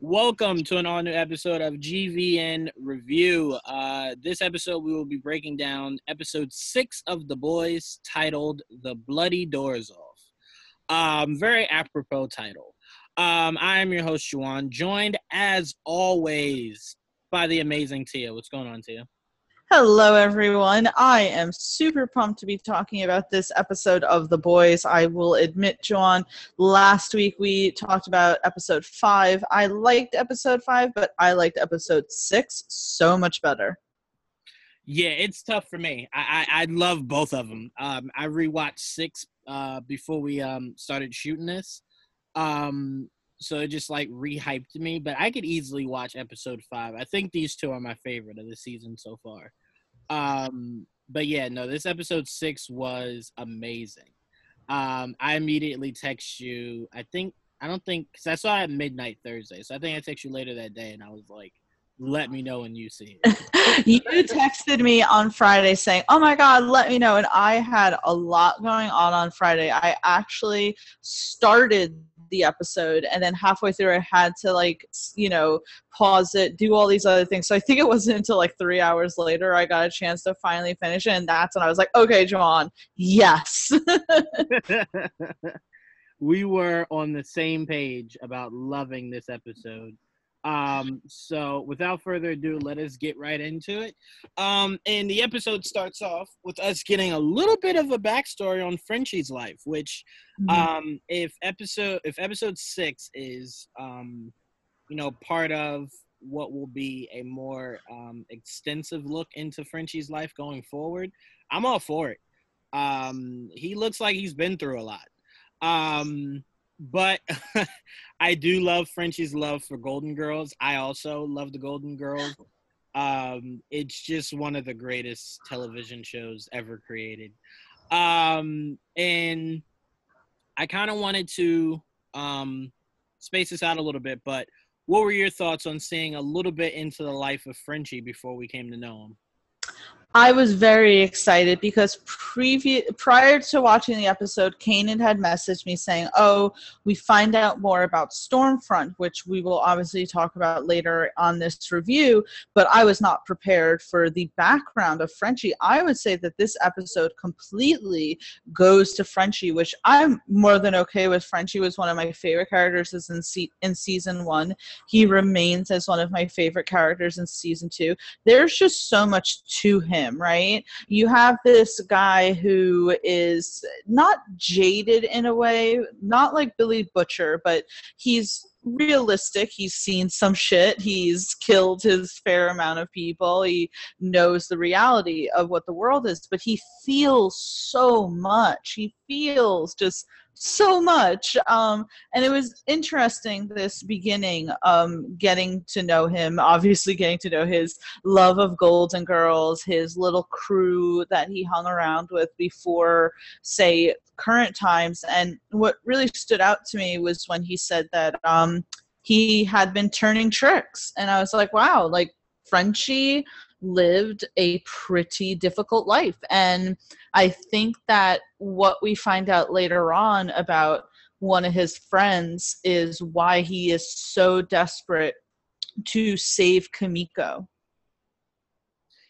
Welcome to an all new episode of GVN Review. Uh, this episode, we will be breaking down episode six of The Boys titled The Bloody Doors Off. Um, very apropos title. Um, I am your host, Juwaan, joined as always by the amazing Tia. What's going on, Tia? Hello, everyone. I am super pumped to be talking about this episode of The Boys. I will admit, John, last week we talked about episode five. I liked episode five, but I liked episode six so much better. Yeah, it's tough for me. I I, I love both of them. Um, I rewatched six uh, before we um started shooting this. Um, so it just like rehyped me. But I could easily watch episode five. I think these two are my favorite of the season so far. Um, but yeah, no, this episode six was amazing. Um, I immediately text you. I think I don't think because I saw it at midnight Thursday, so I think I text you later that day, and I was like, "Let me know when you see it." you texted me on Friday saying, "Oh my God, let me know," and I had a lot going on on Friday. I actually started the episode and then halfway through i had to like you know pause it do all these other things. So i think it wasn't until like three hours later i got a chance to finally finish it and that's when i was like okay john yes. We were on the same page about loving this episode um, so without further ado, let us get right into it. Um, and the episode starts off with us getting a little bit of a backstory on Frenchie's life, which, mm-hmm. um, if episode if episode six is, um, you know, part of what will be a more um, extensive look into Frenchie's life going forward, I'm all for it. Um, he looks like he's been through a lot. Um, but I do love Frenchie's love for Golden Girls. I also love the Golden Girls. Um, it's just one of the greatest television shows ever created. Um, and I kind of wanted to um, space this out a little bit, but what were your thoughts on seeing a little bit into the life of Frenchie before we came to know him? I was very excited because prior to watching the episode, Kanan had messaged me saying, "Oh, we find out more about Stormfront, which we will obviously talk about later on this review." But I was not prepared for the background of Frenchie. I would say that this episode completely goes to Frenchie, which I'm more than okay with. Frenchie was one of my favorite characters in se- in season one. He remains as one of my favorite characters in season two. There's just so much to him him, right? You have this guy who is not jaded in a way, not like Billy Butcher, but he's realistic. He's seen some shit. He's killed his fair amount of people. He knows the reality of what the world is, but he feels so much. He feels just so much. Um, and it was interesting this beginning, um, getting to know him, obviously getting to know his love of Golden Girls, his little crew that he hung around with before, say, current times. And what really stood out to me was when he said that um, he had been turning tricks. And I was like, wow, like Frenchie lived a pretty difficult life. And I think that what we find out later on about one of his friends is why he is so desperate to save Kimiko.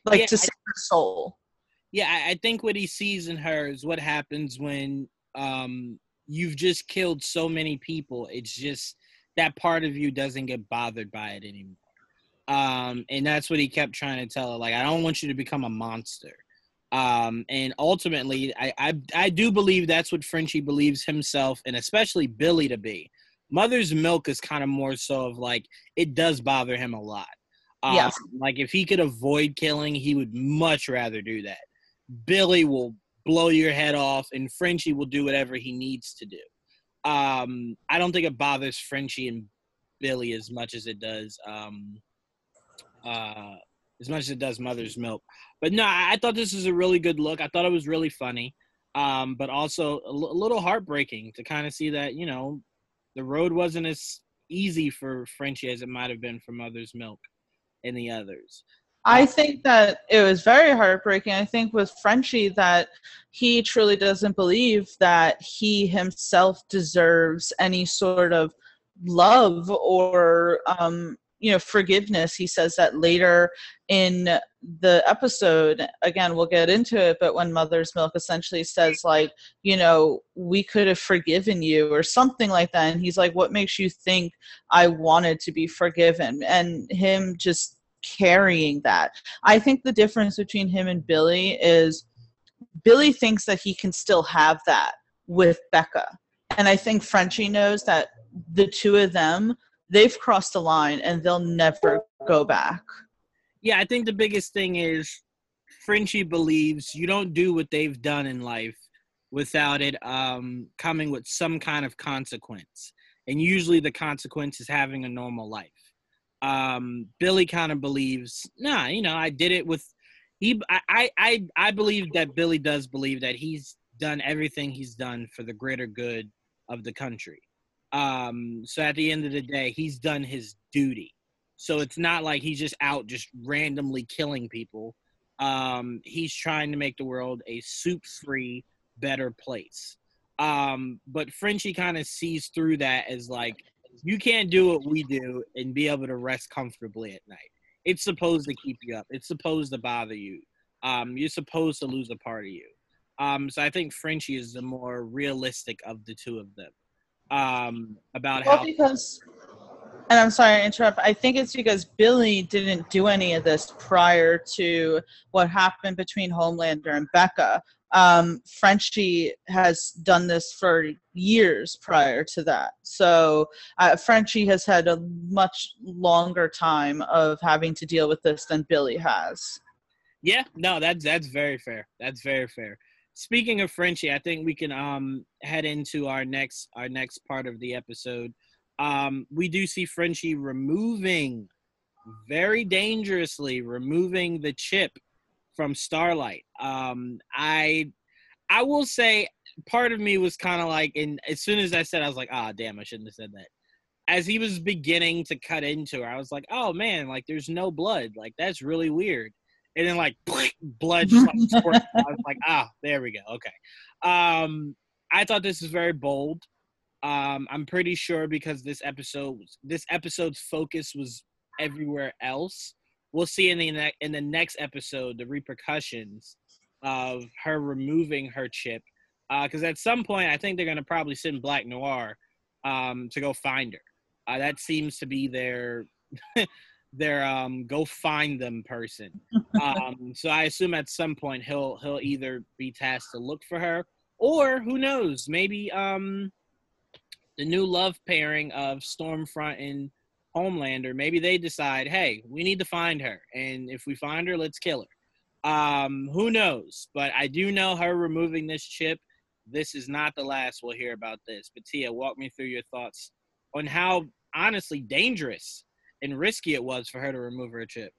Like yeah, to save her soul. Yeah, I think what he sees in her is what happens when um, you've just killed so many people. It's just that part of you doesn't get bothered by it anymore. Um, and that's what he kept trying to tell her. Like, I don't want you to become a monster. Um, and ultimately, I, I I do believe that's what Frenchie believes himself, and especially Billy to be. Mother's Milk is kind of more so of like it does bother him a lot. Um, yes. Like if he could avoid killing, he would much rather do that. Billy will blow your head off, and Frenchie will do whatever he needs to do. Um, I don't think it bothers Frenchie and Billy as much as it does um, uh, as much as it does Mother's Milk. But no, I thought this was a really good look. I thought it was really funny, um, but also a, l- a little heartbreaking to kind of see that you know the road wasn't as easy for Frenchie as it might have been for Mother's Milk and the others. I think that it was very heartbreaking. I think with Frenchie that he truly doesn't believe that he himself deserves any sort of love or um, you know forgiveness he says that later in the episode again we'll get into it but when mother's milk essentially says like you know we could have forgiven you or something like that and he's like what makes you think i wanted to be forgiven? And him just carrying that. I think the difference between him and billy is billy thinks that he can still have that with becca and i think frenchie knows that the two of them they've crossed the line and they'll never go back. Yeah, I think the biggest thing is Frenchie believes you don't do what they've done in life without it um, coming with some kind of consequence. And usually the consequence is having a normal life. Um, Billy kind of believes, nah, you know, I did it with he I, I I believe that Billy does believe that he's done everything he's done for the greater good of the country. Um, so at the end of the day, he's done his duty. So it's not like he's just out just randomly killing people. Um, he's trying to make the world a soup free, better place. Um, but Frenchie kind of sees through that as like, you can't do what we do and be able to rest comfortably at night. It's supposed to keep you up, it's supposed to bother you. Um, you're supposed to lose a part of you. Um, so I think Frenchie is the more realistic of the two of them um, about well, how because and I'm sorry to interrupt. I think it's because Billy didn't do any of this prior to what happened between Homelander and Becca. Um, Frenchie has done this for years prior to that. So uh, Frenchie has had a much longer time of having to deal with this than Billy has. Yeah, no, that's that's very fair. That's very fair speaking of Frenchie, I think we can um head into our next our next part of the episode. Um, we do see Frenchie removing very dangerously removing the chip from Starlight. Um, I I will say part of me was kind of like, and as soon as I said, I was like, ah, damn, I shouldn't have said that. As he was beginning to cut into her, I was like, oh man, like there's no blood, like that's really weird and then like blood just like squirted. I was like, ah, there we go. Okay. Um, I thought this was very bold. Um, I'm pretty sure because this episode, this episode's focus was everywhere else. We'll see in the ne- in the next episode the repercussions of her removing her chip. Because uh, at some point, I think they're gonna probably send Black Noir um, to go find her. Uh, that seems to be their their um go find them person. um, so I assume at some point he'll he'll either be tasked to look for her, or who knows, maybe um the new love pairing of Stormfront and Homelander, maybe they decide, hey, we need to find her, and if we find her, let's kill her. Um, who knows? But I do know her removing this chip. This is not the last we'll hear about this. But Tia, walk me through your thoughts on how honestly dangerous and risky it was for her to remove her chip.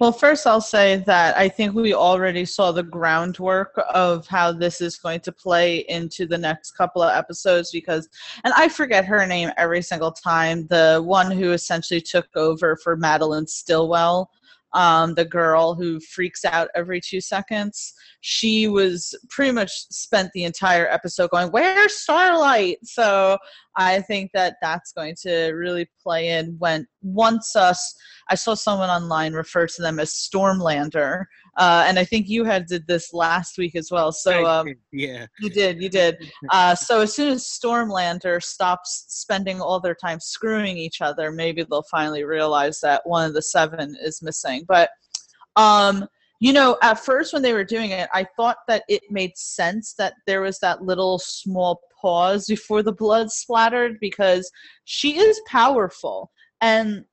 Well, first, I'll say that I think we already saw the groundwork of how this is going to play into the next couple of episodes because, and I forget her name every single time, the one who essentially took over for Madelyn Stillwell um, the girl who freaks out every two seconds. She was pretty much spent the entire episode going, "Where's Starlight?" So I think that that's going to really play in when once us. I saw someone online refer to them as Stormlander, uh, and I think you had did this last week as well. So um, yeah, you did, you did. Uh, so as soon as Stormlander stops spending all their time screwing each other, maybe they'll finally realize that one of the seven is missing. But um, you know, at first when they were doing it, I thought that it made sense that there was that little small pause before the blood splattered because she is powerful and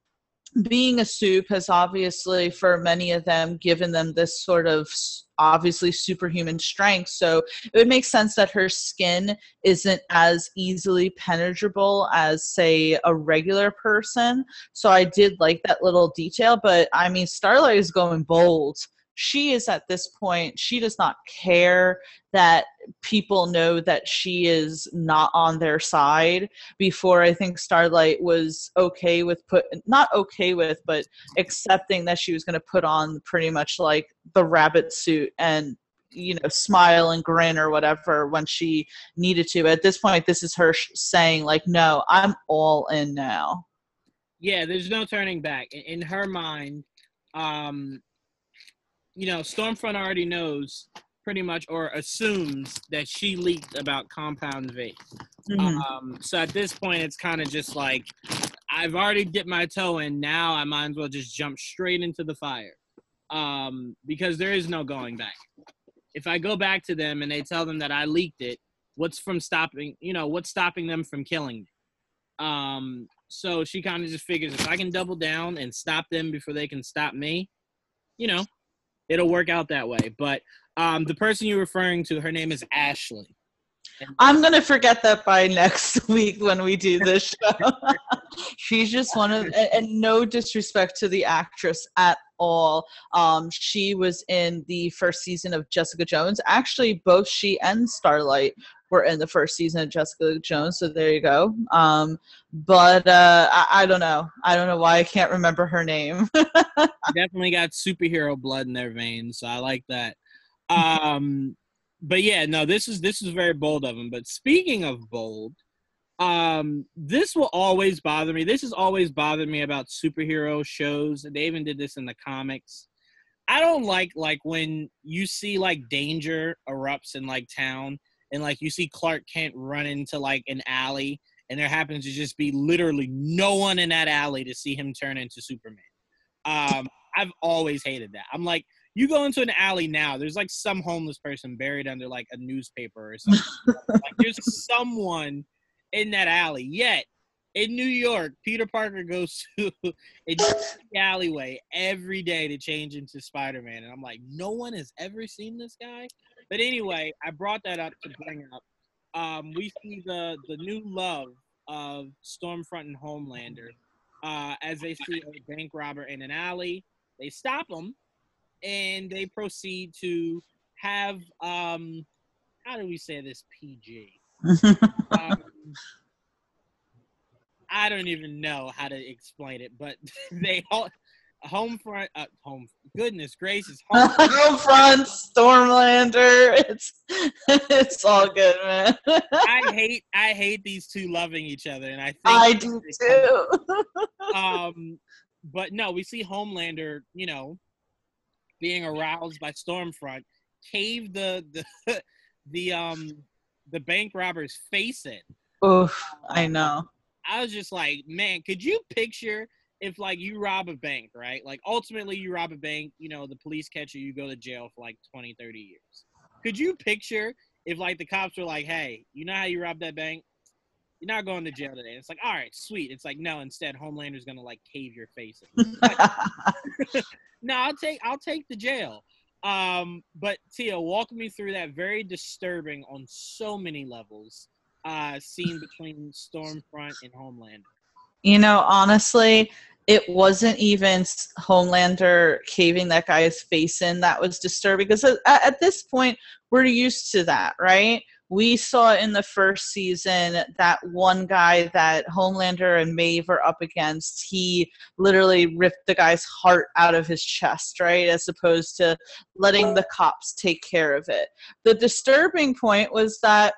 being a soup has obviously for many of them given them this sort of obviously superhuman strength. So it would make sense that her skin isn't as easily penetrable as say a regular person. So i did like that little detail but i mean starlight is going bold she is at this point she does not care that people know that she is not on their side before i think starlight was okay with put not okay with but accepting that she was going to put on pretty much like the rabbit suit and you know smile and grin or whatever when she needed to. At this point, this is her sh- saying like, "No, I'm all in now." Yeah, there's no turning back. In, in her mind, um, you know, Stormfront already knows pretty much or assumes that she leaked about Compound V. Mm-hmm. Um, so at this point, it's kind of just like I've already dipped my toe in. Now I might as well just jump straight into the fire um, because there is no going back. If I go back to them and they tell them that I leaked it, what's from stopping? You know, what's stopping them from killing me? Um, so she kind of just figures if I can double down and stop them before they can stop me, you know, it'll work out that way. But um, the person you're referring to, her name is Ashley. I'm gonna forget that by next week when we do this show. She's just one of, and no disrespect to the actress at all. Um, she was in the first season of Jessica Jones. Actually, both she and Starlight were in the first season of Jessica Jones. So there you go. Um, but uh, I, I, don't know. I don't know why I can't remember her name. Definitely got superhero blood in their veins. So I like that. Um, but yeah, no, this is this is very bold of him. But speaking of bold, um, this will always bother me. This has always bothered me about superhero shows. They even did this in the comics. I don't like like when you see like danger erupts in like town and like you see Clark Kent run into like an alley and there happens to just be literally no one in that alley to see him turn into Superman. Um, I've always hated that. I'm like, you go into an alley now, there's like some homeless person buried under like a newspaper or something. like, there's someone in that alley. Yet in New York, Peter Parker goes to a alleyway every day to change into Spider Man. And I'm like, no one has ever seen this guy. But anyway, I brought that up to bring up. Um, we see the, the new love of Stormfront and Homelander uh, as they see a bank robber in an alley. They stop him and they proceed to have um how do we say this PG? um, I don't even know how to explain it, but they all home front uh, home goodness gracious home, home front stormlander it's it's all good man i hate i hate these two loving each other and i think i do too um but no we see homelander you know being aroused by Stormfront, cave the the the um the bank robber's face in. Oof, I know. I was just like, man, could you picture if like you rob a bank, right? Like ultimately you rob a bank, you know, the police catch you, you go to jail for like 20, 30 years. Could you picture if like the cops were like, hey, you know how you robbed that bank? You're not going to jail today. It's like, all right, sweet. It's like, no, instead Homelander's gonna like cave your face. no, I'll take I'll take the jail. Um, but Tia, walk me through that very disturbing on so many levels uh, scene between Stormfront and Homelander. You know, honestly, it wasn't even Homelander caving that guy's face in that was disturbing because at, at this point we're used to that, right? we saw in the first season that one guy that Homelander and Maeve are up against, he literally ripped the guy's heart out of his chest, right? As opposed to letting the cops take care of it. The disturbing point was that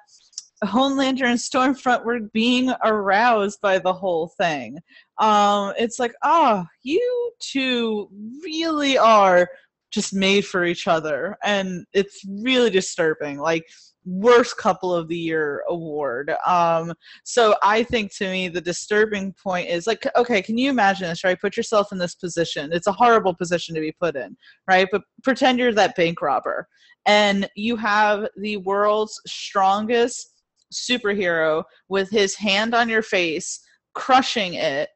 Homelander and Stormfront were being aroused by the whole thing. Um, it's like, oh, you two really are just made for each other. And it's really disturbing. Like, worst couple of the year award. Um, so I think to me the disturbing point is like, okay, can you imagine this, right? Put yourself in this position. It's a horrible position to be put in, right? But pretend you're that bank robber and you have the world's strongest superhero with his hand on your face, crushing it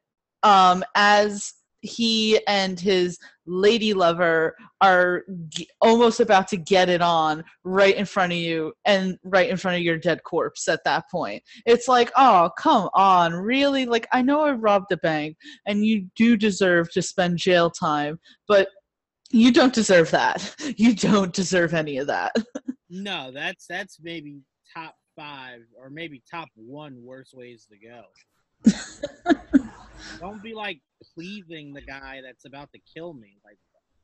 um, as he and his lady lover are g- almost about to get it on right in front of you and right in front of your dead corpse at that point. It's like, oh, come on, really? Like, I know I robbed a bank and you do deserve to spend jail time, but you don't deserve that. You don't deserve any of that. no, that's that's maybe top five or maybe top one worst ways to go. don't be like pleasing the guy that's about to kill me. Like,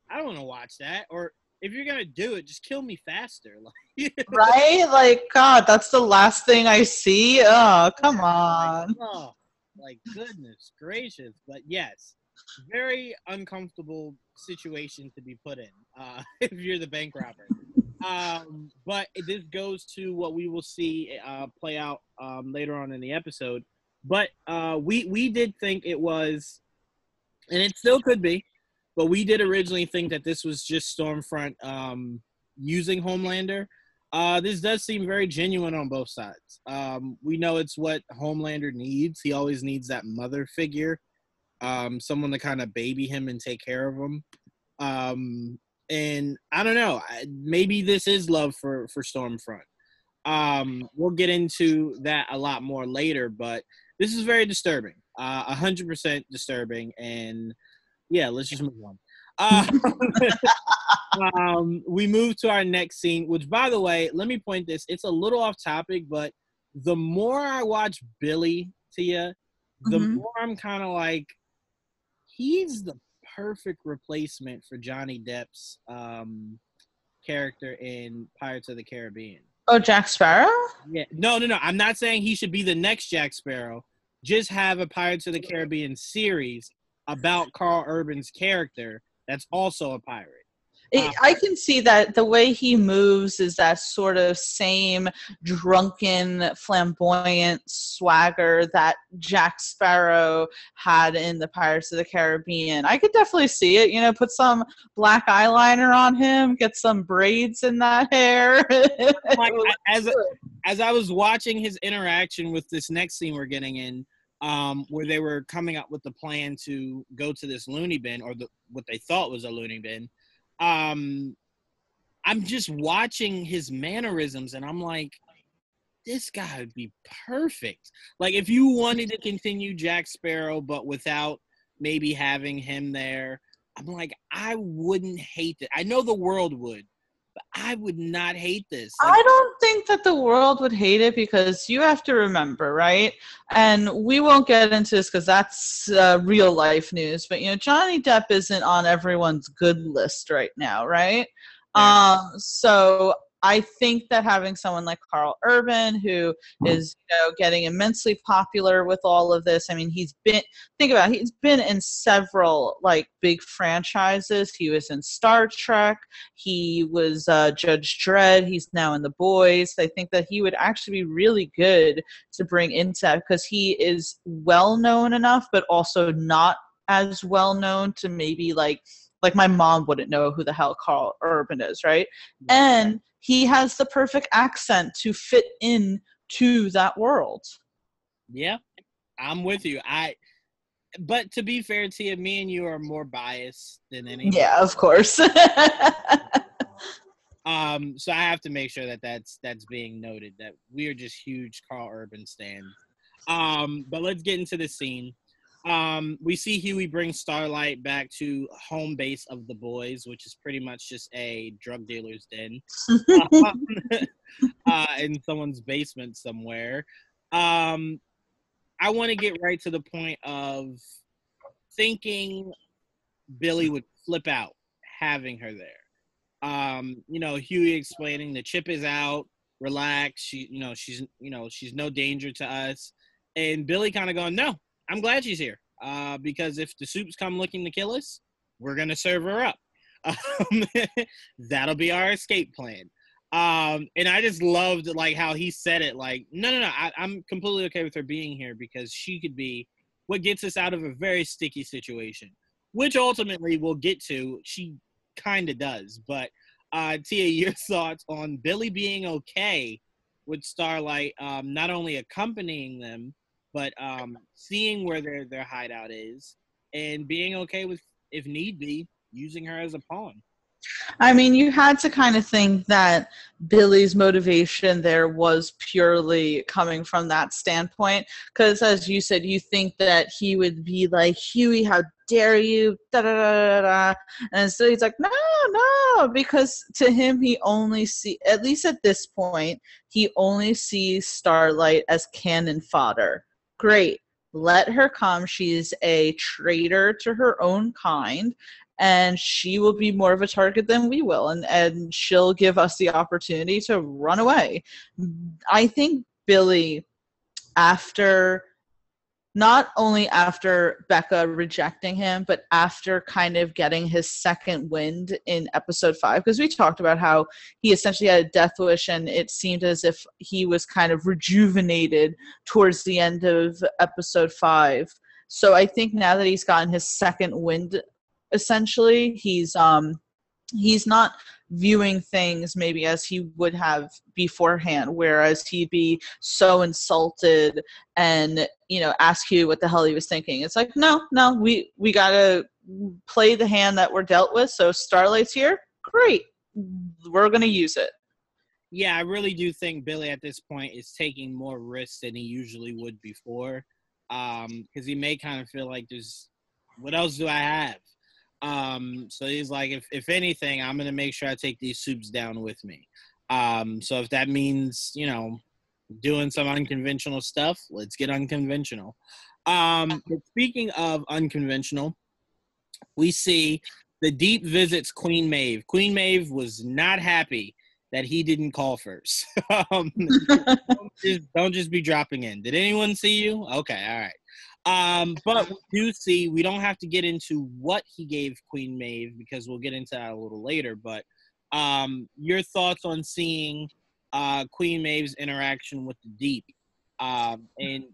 I don't want to watch that. Or if you're gonna do it, just kill me faster. Like, right? Like, God, that's the last thing I see. Oh, come on. Like, oh, like goodness gracious. But yes, very uncomfortable situation to be put in uh, if you're the bank robber. Um, but this goes to what we will see uh, play out um, later on in the episode. But uh, we we did think it was, and it still could be, but we did originally think that this was just Stormfront um, using Homelander. Uh, this does seem very genuine on both sides. Um, we know it's what Homelander needs. He always needs that mother figure, um, someone to kind of baby him and take care of him. Um, and I don't know. Maybe this is love for for Stormfront. Um, we'll get into that a lot more later, but this is very disturbing. Uh, a hundred percent disturbing, and yeah, let's just move on. Uh, um, we move to our next scene, which, by the way, let me point this. It's a little off topic, but the more I watch Billy, Tia, the mm-hmm. more I'm kind of like, he's the perfect replacement for Johnny Depp's um, character in Pirates of the Caribbean. Oh, Jack Sparrow? Yeah. No, no, no. I'm not saying he should be the next Jack Sparrow. Just have a Pirates of the Caribbean series about Karl Urban's character that's also a pirate. It, uh, I can see that the way he moves is that sort of same drunken, flamboyant swagger that Jack Sparrow had in the Pirates of the Caribbean. I could definitely see it. You know, put some black eyeliner on him, get some braids in that hair. like, as as I was watching his interaction with this next scene we're getting in, um, where they were coming up with the plan to go to this loony bin or the, what they thought was a loony bin um I'm just watching his mannerisms and I'm like, this guy would be perfect. Like if you wanted to continue Jack Sparrow, but without maybe having him there, I'm like, I wouldn't hate it. I know the world would, but I would not hate this. Like, I don't think that the world would hate it because you have to remember, right? And we won't get into this because that's uh, real life news. But you know, Johnny Depp isn't on everyone's good list right now, right? Yeah. Um, so I think that having someone like Karl Urban, who is you know getting immensely popular with all of this, I mean, he's been think about it, he's been in several like big franchises. He was in Star Trek. He was uh, Judge Dredd. He's now in The Boys. I think that he would actually be really good to bring into because he is well known enough, but also not as well known to maybe like like my mom wouldn't know who the hell Karl Urban is, right? And he has the perfect accent to fit in to that world. Yeah, I'm with you. I but to be fair to you, me and you are more biased than any. Yeah, of course. um, so I have to make sure that that's that's being noted that we are just huge Karl Urban stands. Um, but let's get into the scene. Um, we see Hughie bring Starlight back to home base of the boys, which is pretty much just a drug dealer's den um, uh, in someone's basement somewhere. Um, I want to get right to the point of thinking Billy would flip out having her there. Um, you know, Hughie explaining the chip is out, relax. She, you know, she's, you know, she's no danger to us. And Billy kind of going, no, I'm glad she's here uh, because if the soups come looking to kill us, we're gonna serve her up. Um, that'll be our escape plan. Um, and I just loved like how he said it. Like, no, no, no, I, I'm completely okay with her being here because she could be what gets us out of a very sticky situation, which ultimately we'll get to. She kind of does, but uh, Tia, your thoughts on Billy being okay with Starlight um, not only accompanying them, but um, seeing where their their hideout is and being okay with, if need be, using her as a pawn. I mean, you had to kind of think that Billy's motivation there was purely coming from that standpoint. Because, as you said, you think that he would be like, Hughie, how dare you? Da, Da, da, da, da, And so he's like, no, no. Because to him, he only see, at least at this point, he only sees Starlight as cannon fodder great. Let her come. She's a traitor to her own kind and she will be more of a target than we will and and she'll give us the opportunity to run away. I think billy after not only after Becca rejecting him, but after kind of getting his second wind in episode five, because we talked about how he essentially had a death wish and it seemed as if he was kind of rejuvenated towards the end of episode five. So I think now that he's gotten his second wind, essentially, he's um he's not viewing things maybe as he would have beforehand whereas he'd be so insulted and you know ask you what the hell he was thinking. It's like no no we we gotta play the hand that we're dealt with. So starlight's here. Great. We're gonna use it. Yeah i really do think billy at this point is taking more risks than he usually would before um because he may kind of feel like there's what else do i have um, so he's like, if, if anything, I'm going to make sure I take these soups down with me. Um, so if that means, you know, doing some unconventional stuff, let's get unconventional. Um, but speaking of unconventional, we see the deep visits Queen Maeve. Queen Maeve was not happy that he didn't call first. um, don't, just, don't just be dropping in. Did anyone see you? Okay, all right. Um, but we do see we don't have to get into what he gave Queen Maeve because we'll get into that a little later. But um, your thoughts on seeing uh, Queen Maeve's interaction with the Deep? Um, and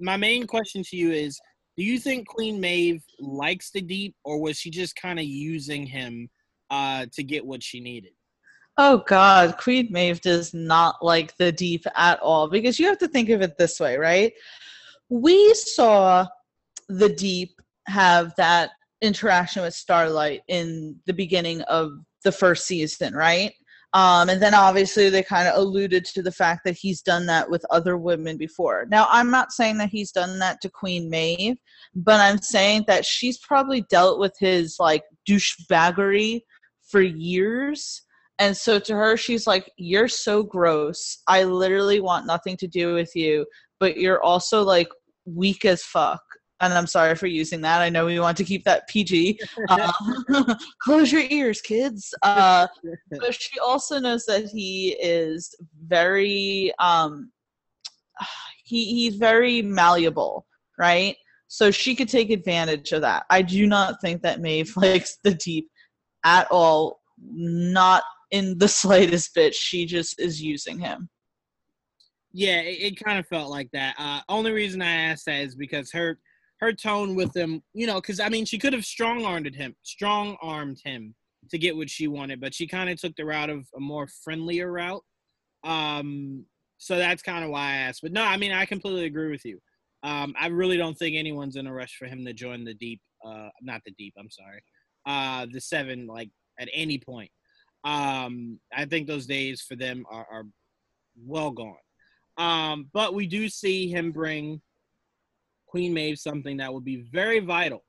my main question to you is: Do you think Queen Maeve likes the Deep, or was she just kind of using him uh, to get what she needed? Oh God, Queen Maeve does not like the Deep at all because you have to think of it this way, right? We saw the deep have that interaction with starlight in the beginning of the first season right um, and then obviously they kind of alluded to the fact that he's done that with other women before. Now, I'm not saying that he's done that to Queen Maeve, but I'm saying that she's probably dealt with his like douchebaggery for years. And so to her, she's like, You're so gross. I literally want nothing to do with you, but you're also like weak as fuck and I'm sorry for using that. I know we want to keep that PG. Uh, close your ears, kids. Uh, but she also knows that he is very um, he he's very malleable, right? So she could take advantage of that. I do not think that Maeve likes the deep at all. Not in the slightest bit. She just is using him. Yeah, it, it kind of felt like that. Uh, only reason I asked that is because her her tone with him, you know, because I mean, she could have strong armed him, strong armed him to get what she wanted, but she kind of took the route of a more friendlier route. Um, so that's kind of why I asked. But no, I mean, I completely agree with you. Um, I really don't think anyone's in a rush for him to join the deep. Uh, not the deep. I'm sorry. Uh, the seven, like at any point. Um, I think those days for them are, are well gone. Um, but we do see him bring Queen Maeve something that would be very vital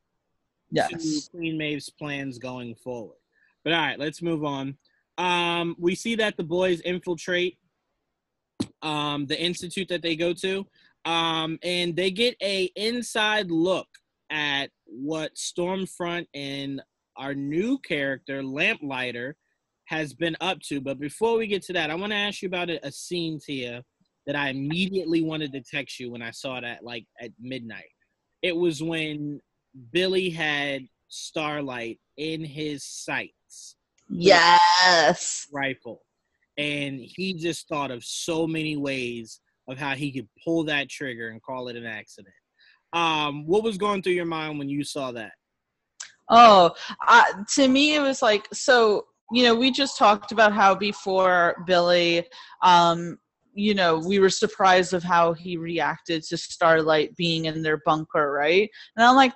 yes. to Queen Maeve's plans going forward. But all right, let's move on. Um, we see that the boys infiltrate um, the institute that they go to, um, and they get a inside look at what Stormfront and our new character Lamplighter has been up to. But before we get to that, I want to ask you about a, a scene, Tia, that I immediately wanted to text you when I saw that like at midnight. It was when Billy had Starlight in his sights. Yes. Rifle. And he just thought of so many ways of how he could pull that trigger and call it an accident. Um, what was going through your mind when you saw that? Oh, uh, to me, it was like so. You know, we just talked about how before Billy um, you know, we were surprised of how he reacted to Starlight being in their bunker, right? And I'm like,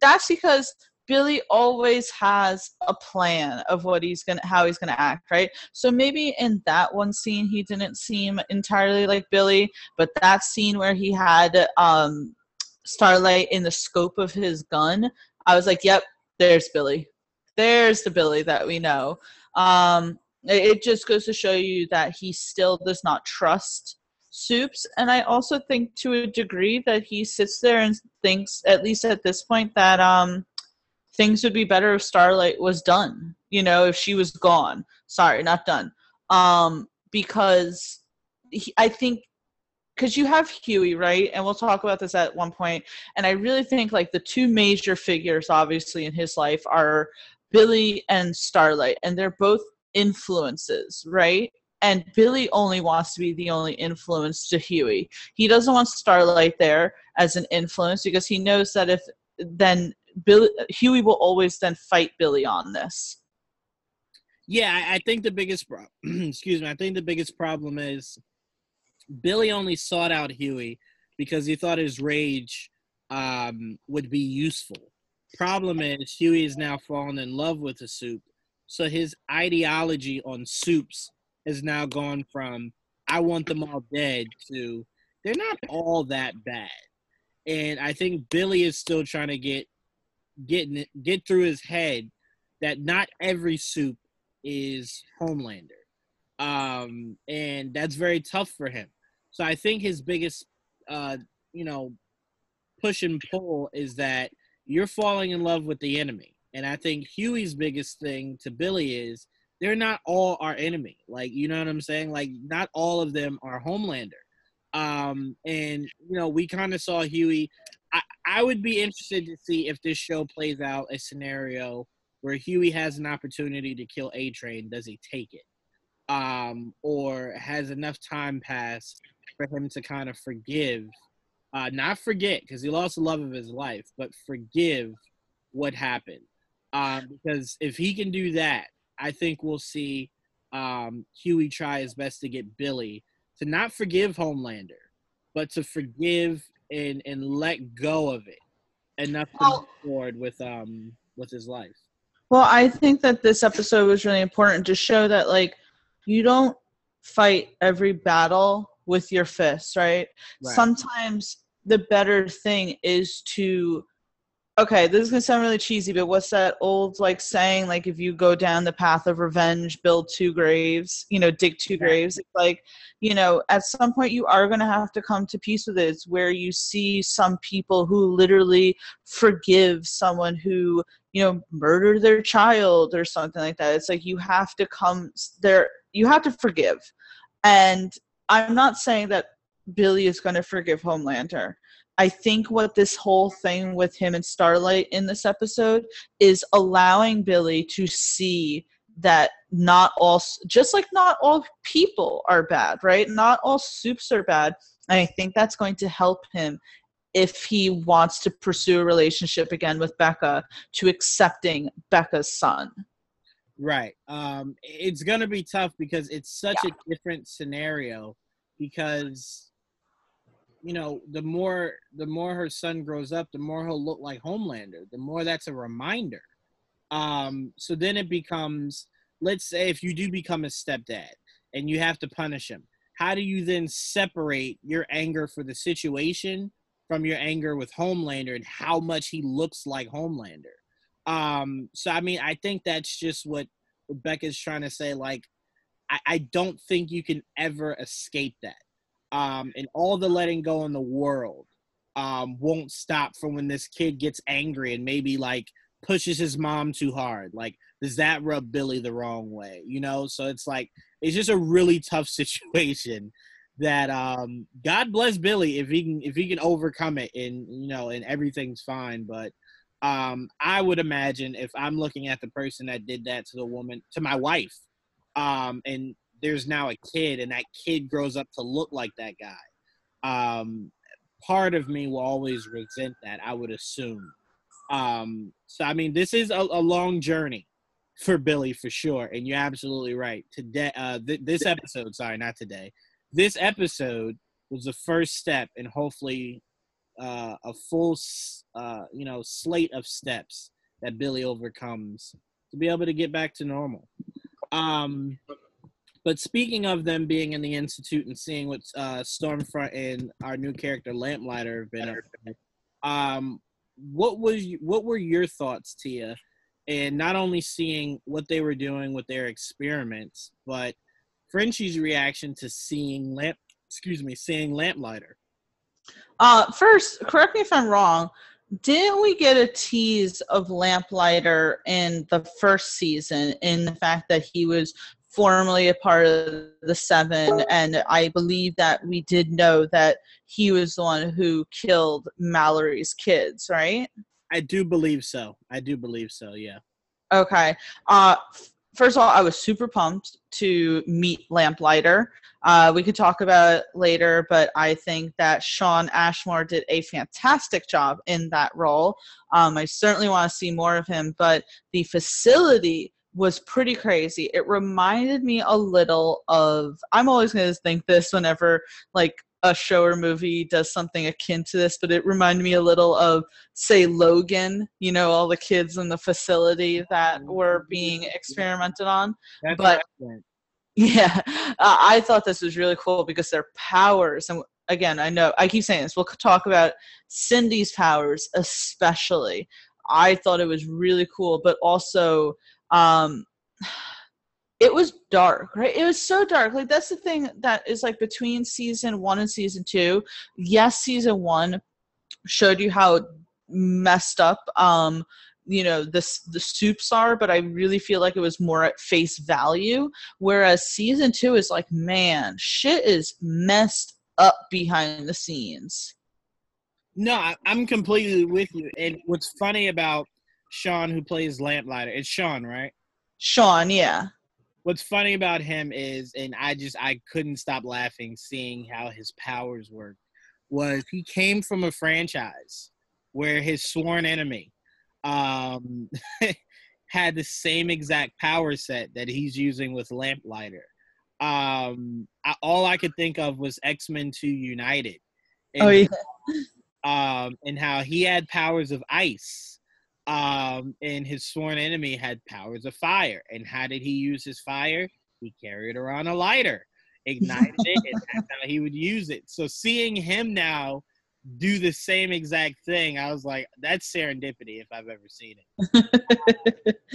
that's because Billy always has a plan of what he's gonna how he's gonna act, right? So maybe in that one scene he didn't seem entirely like Billy, but that scene where he had um Starlight in the scope of his gun, I was like, Yep, there's Billy. There's the Billy that we know. Um it just goes to show you that he still does not trust Soups. And I also think to a degree that he sits there and thinks, at least at this point, that um things would be better if Starlight was done. You know, if she was gone. Sorry, not done. Um, because he, I think because you have Hughie, right? And we'll talk about this at one point. And I really think like the two major figures, obviously, in his life are Billy and Starlight, and they're both influences, right? And Billy only wants to be the only influence to Hughie. He doesn't want Starlight there as an influence because he knows that if then Billy Hughie will always then fight Billy on this. Yeah, I, think the biggest problem. excuse me. I think the biggest problem is Billy only sought out Hughie because he thought his rage um, would be useful. Problem is, Hughie is now fallen in love with the soup, so his ideology on soups has now gone from "I want them all dead" to "They're not all that bad." And I think Billy is still trying to get getting get through his head that not every soup is Homelander. Um, and that's very tough for him. So I think his biggest, uh, you know, push and pull is that you're falling in love with the enemy. And I think Hughie's biggest thing to Billy is they're not all our enemy. Like, you know what I'm saying? Like, not all of them are Homelander. Um, and, you know, we kind of saw Hughie. I, I would be interested to see if this show plays out a scenario where Hughie has an opportunity to kill A Train. Does he take it? Um, or has enough time passed for him to kind of forgive, uh, not forget because he lost the love of his life, but forgive what happened. Um, because if he can do that, I think we'll see um, Hughie try his best to get Billy to not forgive Homelander, but to forgive and and let go of it enough to move forward with um with his life. Well, I think that this episode was really important to show that like you don't fight every battle with your fists, right? right? Sometimes the better thing is to okay, this is gonna sound really cheesy, but what's that old like saying? Like if you go down the path of revenge, build two graves, you know, dig two graves. It's like, you know, at some point you are gonna have to come to peace with it. It's where you see some people who literally forgive someone who, you know, murdered their child or something like that. It's like you have to come there you have to forgive. And I'm not saying that Billy is going to forgive Homelander. I think what this whole thing with him and Starlight in this episode is allowing Billy to see that not all, just like not all people are bad, right? Not all soups are bad. And I think that's going to help him if he wants to pursue a relationship again with Becca to accepting Becca's son. Right. Um, it's gonna be tough because it's such yeah. a different scenario. Because you know, the more the more her son grows up, the more he'll look like Homelander. The more that's a reminder. Um, so then it becomes, let's say, if you do become a stepdad and you have to punish him, how do you then separate your anger for the situation from your anger with Homelander and how much he looks like Homelander? Um, so I mean, I think that's just what Becca's trying to say. Like, I don't think you can ever escape that. Um, and all the letting go in the world um, won't stop from when this kid gets angry and maybe like pushes his mom too hard. Like, does that rub Billy the wrong way? You know, so it's like it's just a really tough situation that um God bless Billy if he can if he can overcome it and you know and everything's fine. But um, I would imagine if I'm looking at the person that did that to the woman, to my wife, um, and there's now a kid, and that kid grows up to look like that guy, um, part of me will always resent that. I would assume. Um, so I mean, this is a, a long journey for Billy for sure, and you're absolutely right. Today, uh, th- this episode, sorry, not today. This episode was the first step, and hopefully uh, a full, uh, you know, slate of steps that Billy overcomes to be able to get back to normal. Um, but speaking of them being in the institute and seeing what uh, Stormfront and our new character Lamplighter have been up um, what was what were your thoughts, Tia? And not only seeing what they were doing with their experiments, but Frenchie's reaction to seeing lamp, excuse me, seeing Lamplighter. Uh, first, correct me if I'm wrong. didn't we get a tease of Lamplighter in the first season in the fact that he was formerly a part of the Seven, and I believe that we did know that he was the one who killed Mallory's kids, right? I do believe so. I do believe so. Yeah. Okay. Uh, first of all, I was super pumped to meet Lamplighter. Uh, we could talk about it later, but I think that Shawn Ashmore did a fantastic job in that role. Um, I certainly want to see more of him, but the facility was pretty crazy. It reminded me a little of. I'm always going to think this whenever like a show or movie does something akin to this, but it reminded me a little of, say, Logan. You know, all the kids in the facility that were being experimented on. That's but excellent. yeah, uh, I thought this was really cool because their powers, and again, I know I keep saying this. We'll talk about Cindy's powers, especially. I thought it was really cool, but also, um, it was dark, right? It was so dark. Like that's the thing that is like between season one and season two. Yes, season one showed you how messed up um you know this the soups are but i really feel like it was more at face value whereas season two is like man shit is messed up behind the scenes No, I, I'm completely with you. And what's funny about Shawn, who plays Lamplighter, it's Shawn, right? sean yeah What's funny about him is, and I just I couldn't stop laughing seeing how his powers work. Was he came from a franchise where his sworn enemy um, had the same exact power set that he's using with Lamplighter. Um, I, all I could think of was X Men Two United. And oh yeah um, and how he had powers of ice, um, and his sworn enemy had powers of fire. And how did he use his fire? He carried around a lighter, ignited it, and that's how he would use it. So seeing him now do the same exact thing, I was like, that's serendipity if I've ever seen it.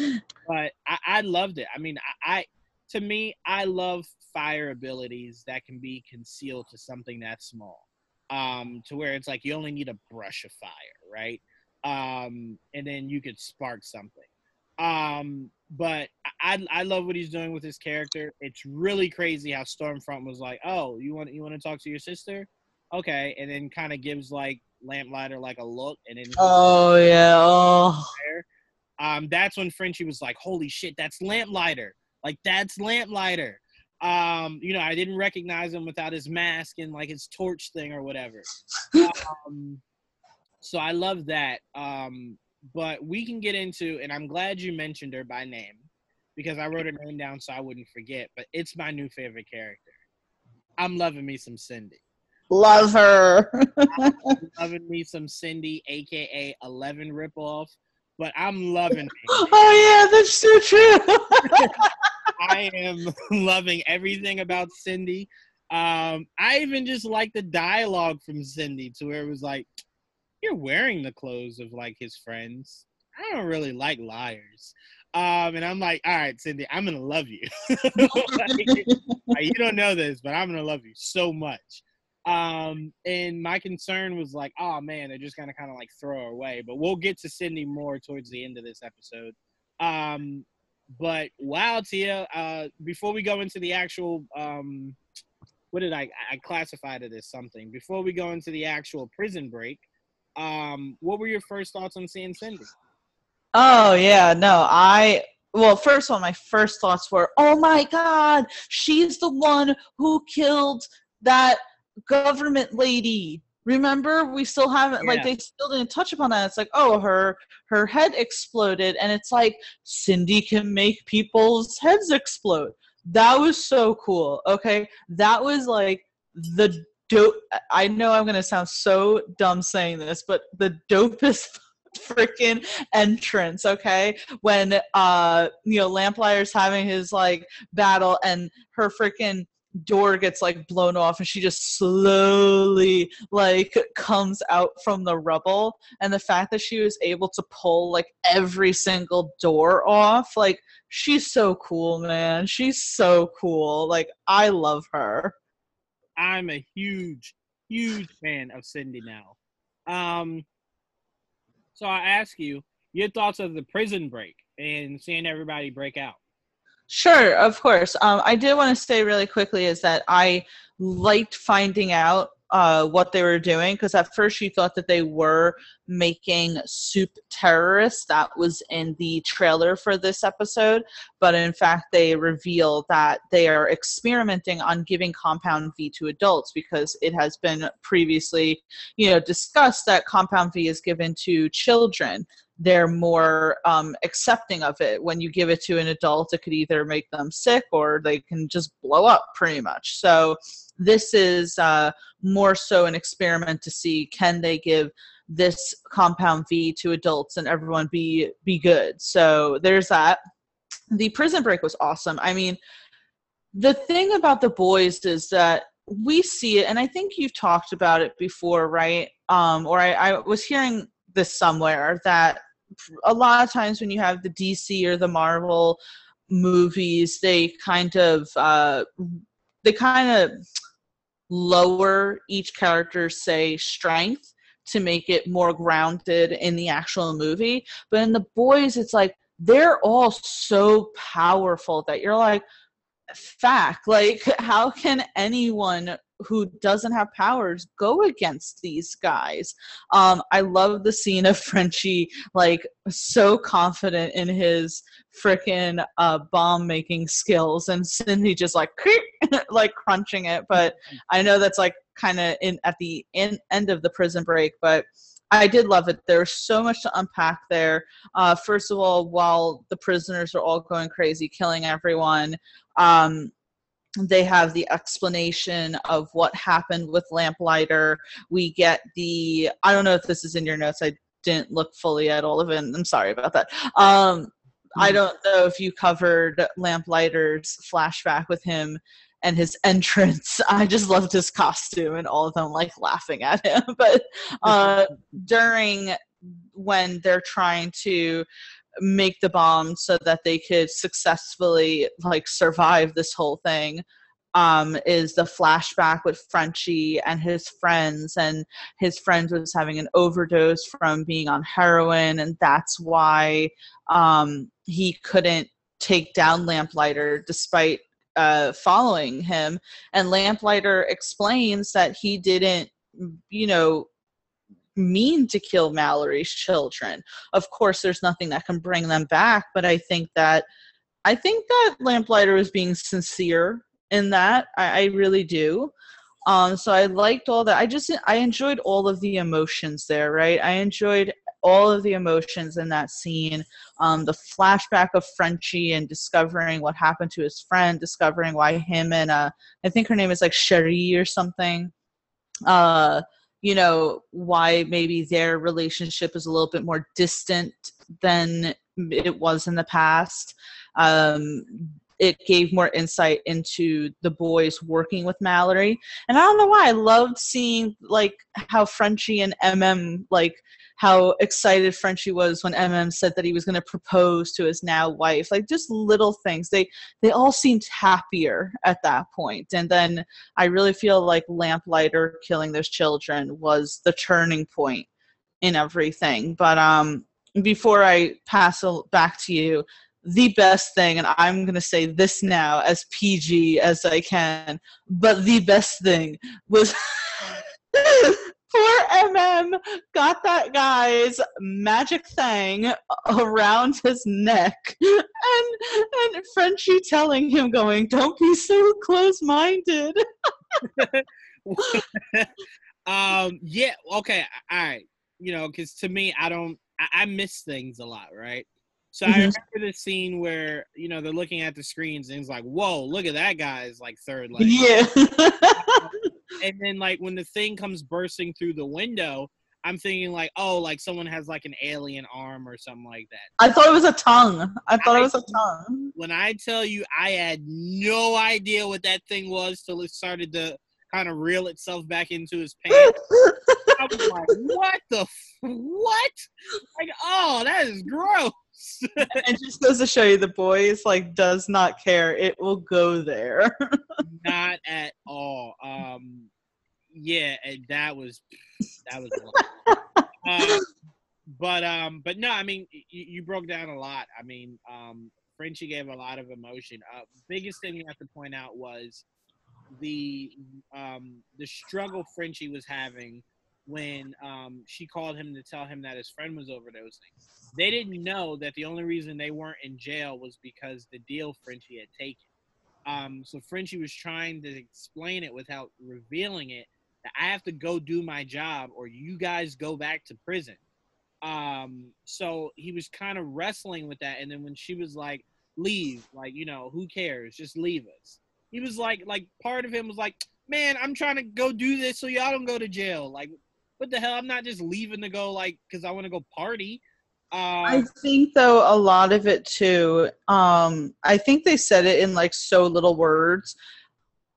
But I, I loved it. I mean, I, I to me, I love fire abilities that can be concealed to something that small um, to where it's like you only need a brush of fire, right? Um, and then you could spark something. Um, but I, I love what he's doing with his character. It's really crazy how Stormfront was like, "Oh, you want you want to talk to your sister? Okay," and then kind of gives like Lamplighter like a look, and then oh yeah oh um, that's when Frenchie was like, "Holy shit, that's Lamplighter! Like that's Lamplighter!" Um, you know, I didn't recognize him without his mask and like his torch thing or whatever. um, so I love that. Um, but we can get into, and I'm glad you mentioned her by name because I wrote her name down so I wouldn't forget. But it's my new favorite character. I'm loving me some Cindy. love her loving me some Cindy, aka Eleven ripoff. But I'm loving it. oh yeah that's so true I am loving everything about Cindy. Um, I even just like the dialogue from Cindy to where it was like, "You're wearing the clothes of like his friends. I don't really like liars." Um, and I'm like, "All right, Cindy, I'm gonna love you. Like, you don't know this, but I'm gonna love you so much." Um, and my concern was like, "Oh man, they're just gonna kind of like throw her away." But we'll get to Cindy more towards the end of this episode. Um, but wow, Tia. Uh, before we go into the actual, um, what did I I classified it as something? Before we go into the actual prison break, um, what were your first thoughts on seeing Cindy? Oh yeah, no, I well, first of all, my first thoughts were, oh my god, she's the one who killed that government lady. Remember, we still haven't like they still didn't touch upon that. It's like, oh, her her head exploded, and it's like Cindy can make people's heads explode. That was so cool. Okay, that was like the dope. I know I'm gonna sound so dumb saying this, but the dopest freaking entrance okay? When uh you know lamplighter's having his like battle and her freaking door gets like blown off and she just slowly like comes out from the rubble. And the fact that she was able to pull like every single door off like she's so cool man. She's so cool. Like i love her I'm a huge, huge fan of Cindy now. Um, So I ask you your thoughts of the prison break and seeing everybody break out. Sure, of course. Um, I did want to say really quickly is that I liked finding out uh, what they were doing because at first you thought that they were making soup terrorists. That was in the trailer for this episode, but in fact, they reveal that they are experimenting on giving Compound V to adults because it has been previously, you know, discussed that Compound V is given to children they're more um, accepting of it. When you give it to an adult, it could either make them sick or they can just blow up pretty much. So this is uh, more so an experiment to see can they give this compound V to adults and everyone be be good. So there's that. The prison break was awesome. I mean, the thing about the boys is that we see it, and I think you've talked about it before, right? Um, or I, I was hearing this somewhere that a lot of times when you have the DC or the Marvel movies, they kind of uh, they kind of lower each character's say strength to make it more grounded in the actual movie. But in the boys, it's like they're all so powerful that you're like, fact, like how can anyone who doesn't have powers go against these guys. Um, I love the scene of Frenchie like so confident in his freaking uh, bomb making skills, and Cindy just like like crunching it. But I know that's like kind of in at the in, end of the prison break, but. I did love it. There's so much to unpack there. Uh, first of all, while the prisoners are all going crazy, killing everyone, um, they have the explanation of what happened with lamplighter we get the i don't know if this is in your notes i didn't look fully at all of it i'm sorry about that um i don't know if you covered lamplighter's flashback with him and his entrance. I just loved his costume and all of them like laughing at him. But uh during when they're trying to make the bomb so that they could successfully like survive this whole thing um, is the flashback with Frenchie and his friends, and his friend was having an overdose from being on heroin, and that's why um, he couldn't take down Lamplighter despite uh, following him. And Lamplighter explains that he didn't, you know, mean to kill Mallory's children. Of course, there's nothing that can bring them back, but I think that I think that Lamplighter is being sincere in that. I, I really do. Um, so I liked all that. I just I enjoyed all of the emotions there, right? I enjoyed all of the emotions in that scene. Um, the flashback of Frenchie and discovering what happened to his friend, discovering why him and uh, I think her name is like Cherie or something. Uh, you know why maybe their relationship is a little bit more distant than it was in the past um, it gave more insight into the boys working with Mallory. And I don't know why I loved seeing like how Frenchie and MM like how excited Frenchie was when MM said that he was going to propose to his now wife. Like just little things. They they all seemed happier at that point. And then I really feel like Lamplighter killing those children was the turning point in everything. But um before I pass back to you, the best thing, and I'm going to say this now as PG as I can, but the best thing was poor MM got that guy's magic thing around his neck, and and Frenchie telling him, "Going, don't be so close-minded." um. Yeah. Okay. All right. You know, because to me, I don't. I, I miss things a lot, right? So mm-hmm. I remember the scene where you know they're looking at the screens and it's like, "Whoa, look at that guy's like third leg." Yeah. and then like when the thing comes bursting through the window, I'm thinking like, "Oh, like someone has like an alien arm or something like that." I thought it was a tongue. I thought I, it was a tongue. When I tell you, I had no idea what that thing was till it started to kind of reel itself back into his pants. I was like, "What the f- what?" Like, oh, that is gross and just goes to show you the boys like does not care. It will go there. not at all. Um yeah, and that was that was uh, but um, but no, I mean, you, you broke down a lot. I mean, um, Frenchie gave a lot of emotion. Uh, biggest thing you have to point out was the um the struggle Frenchie was having when um she called him to tell him that his friend was overdosing. They didn't know that the only reason they weren't in jail was because the deal Frenchie had taken. Um, so Frenchie was trying to explain it without revealing it. That I have to go do my job, or you guys go back to prison. Um, so he was kind of wrestling with that. And then when she was like, "Leave," like you know, who cares? Just leave us. He was like, like part of him was like, "Man, I'm trying to go do this so y'all don't go to jail." Like, what the hell? I'm not just leaving to go like because I want to go party. Uh, I think though a lot of it too. Um, I think they said it in like so little words.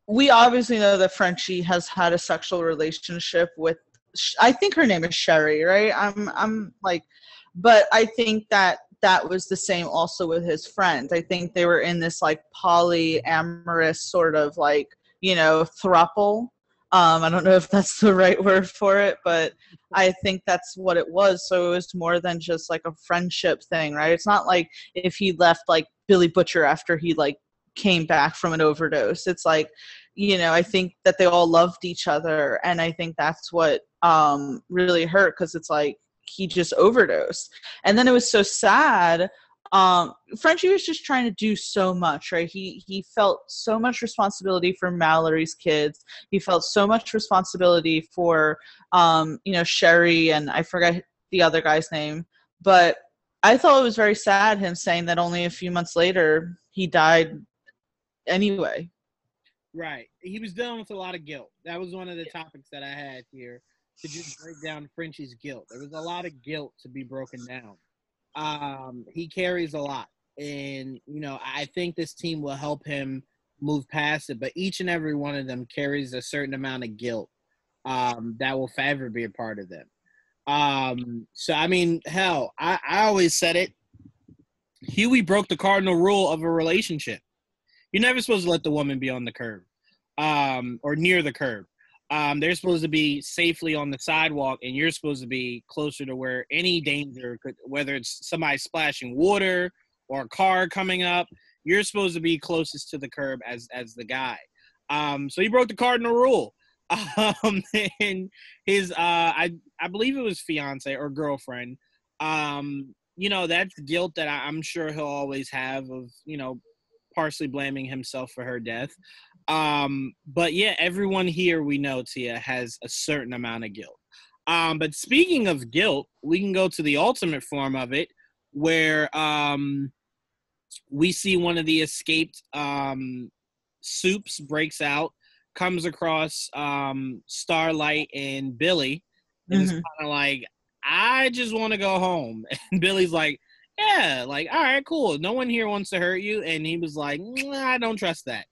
We obviously know that Frenchie has had a sexual relationship with. I think her name is Cherie, right? I'm I'm like, but I think that that was the same also with his friends. I think they were in this like polyamorous sort of like you know thruple um, I don't know if that's the right word for it, but I think that's what it was. So it was more than just like a friendship thing, right? It's not like if he left like Billy Butcher after he like came back from an overdose. It's like, you know, I think that they all loved each other, and I think that's what um, really hurt because it's like he just overdosed, and then it was so sad um frenchie was just trying to do so much right? He he felt so much responsibility for mallory's kids. He felt so much responsibility for um you know sherry and i forget the other guy's name but i thought it was very sad him saying that only a few months later he died anyway. Right. He was dealing with a lot of guilt. That was one of the topics that i had here to just break down frenchie's guilt. There was a lot of guilt to be broken down um, he carries a lot, and you know I think this team will help him move past it. But each and every one of them carries a certain amount of guilt um, that will forever be a part of them. Um, so I mean, hell, I, I always said it. Hughie broke the cardinal rule of a relationship. You're never supposed to let the woman be on the curb um, or near the curb um, they're supposed to be safely on the sidewalk, and you're supposed to be closer to where any danger could, whether it's somebody splashing water or a car coming up, you're supposed to be closest to the curb as as the guy. Um, so he broke the cardinal rule. Um, and his, uh, I I believe it was fiance or girlfriend. Um, you know, that's guilt that I, I'm sure he'll always have of you know partially blaming himself for her death. Um, but yeah, everyone here we know, Tia, has a certain amount of guilt. Um, but speaking of guilt, we can go to the ultimate form of it, where um, we see one of the escaped um, soups breaks out, comes across um, Starlight and Billy, and mm-hmm. it's kind of like, I just want to go home. And Billy's like, yeah, like, all right, cool. No one here wants to hurt you. And he was like, I don't trust that.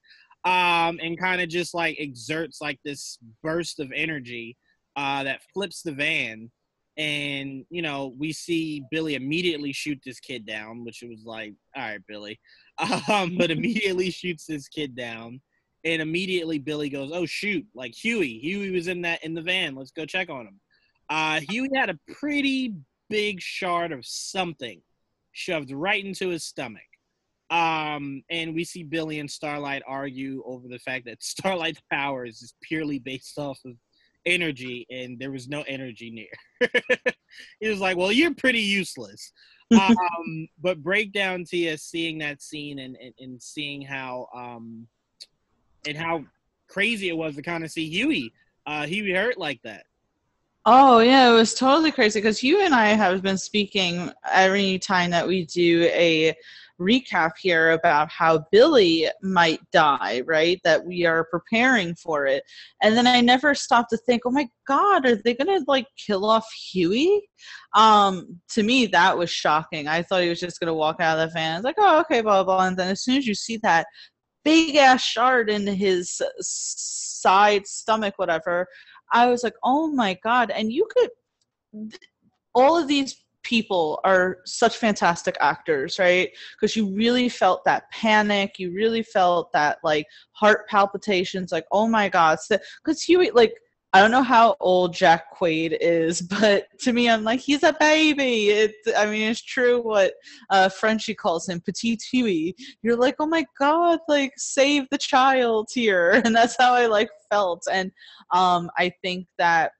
Um, and kind of just like exerts like this burst of energy uh, that flips the van. And, you know, we see Billy immediately shoot this kid down, which was like, all right, Billy. Um, but immediately shoots this kid down. And immediately Billy goes, oh, shoot, like Hughie. Hughie was in that in the van. Let's go check on him. Uh, Hughie had a pretty big shard of something shoved right into his stomach. Um, and we see Billy and Starlight argue over the fact that Starlight's powers is purely based off of energy, and there was no energy near. he was like, "Well, you're pretty useless." um, but breakdown Tia seeing that scene and, and, and seeing how um and how crazy it was to kind of see Hughie, Uh, Hughie hurt like that. Oh yeah, it was totally crazy because you and I have been speaking every time that we do a recap here about how Billy might die, right? That we are preparing for it. And then I never stopped to think, oh my God, are they gonna like kill off Hughie? Um, to me that was shocking. I thought he was just gonna walk out of the van. It's like, oh okay, blah, blah blah. And then as soon as you see that big ass shard in his side stomach, whatever, I was like, oh my God. And you could, all of these people are such fantastic actors, right? Because you really felt that panic. You really felt that like heart palpitations, like, oh my God. Because Hughie, like, I don't know how old Jack Quaid is, but to me, I'm like, he's a baby. It, I mean, it's true what uh, Frenchie calls him, Petit Hughie. You're like, oh my god, like save the child here, and that's how I like felt. And um, I think that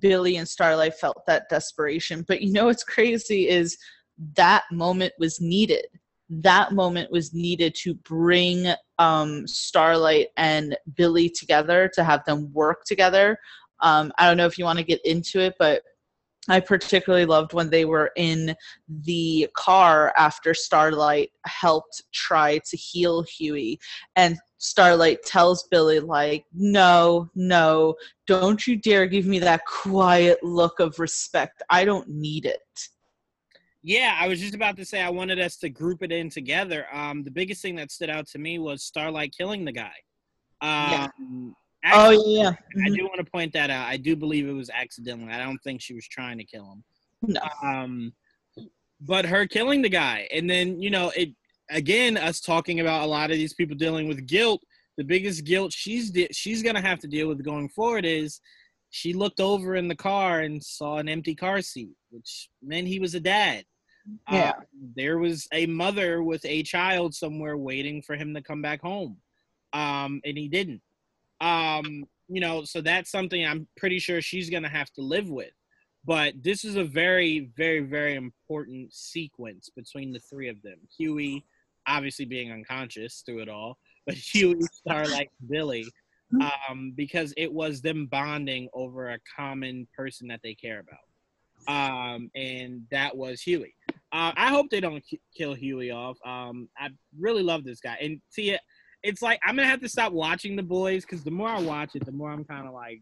Billy and Starlight felt that desperation. But you know what's crazy is that moment was needed. That moment was needed to bring um, Starlight and Billy together to have them work together. Um, I don't know if you want to get into it, but I particularly loved when they were in the car after Starlight helped try to heal Hughie. And Starlight tells Billy, like, no, no, don't you dare give me that quiet look of respect. I don't need it. Yeah, I was just about to say I wanted us to group it in together. Um, the biggest thing that stood out to me was Starlight killing the guy. Um, yeah. Oh yeah. Mm-hmm. I do want to point that out. I do believe it was accidental. I don't think she was trying to kill him. No. Um, but her killing the guy, and then you know it again. Us talking about a lot of these people dealing with guilt. The biggest guilt she's de- she's gonna have to deal with going forward is she looked over in the car and saw an empty car seat, which meant he was a dad. Yeah. Uh, there was a mother with a child somewhere waiting for him to come back home. Um, and he didn't. Um, you know, so that's something I'm pretty sure she's gonna have to live with. But this is a very, very, very important sequence between the three of them. Hughie, obviously being unconscious through it all, but Hughie, Starlight, Billy, um, because it was them bonding over a common person that they care about. Um, and that was Hughie. Uh, I hope they don't k- kill Hughie off. Um, I really love this guy, and see, it's like I'm gonna have to stop watching the boys because the more I watch it, the more I'm kind of like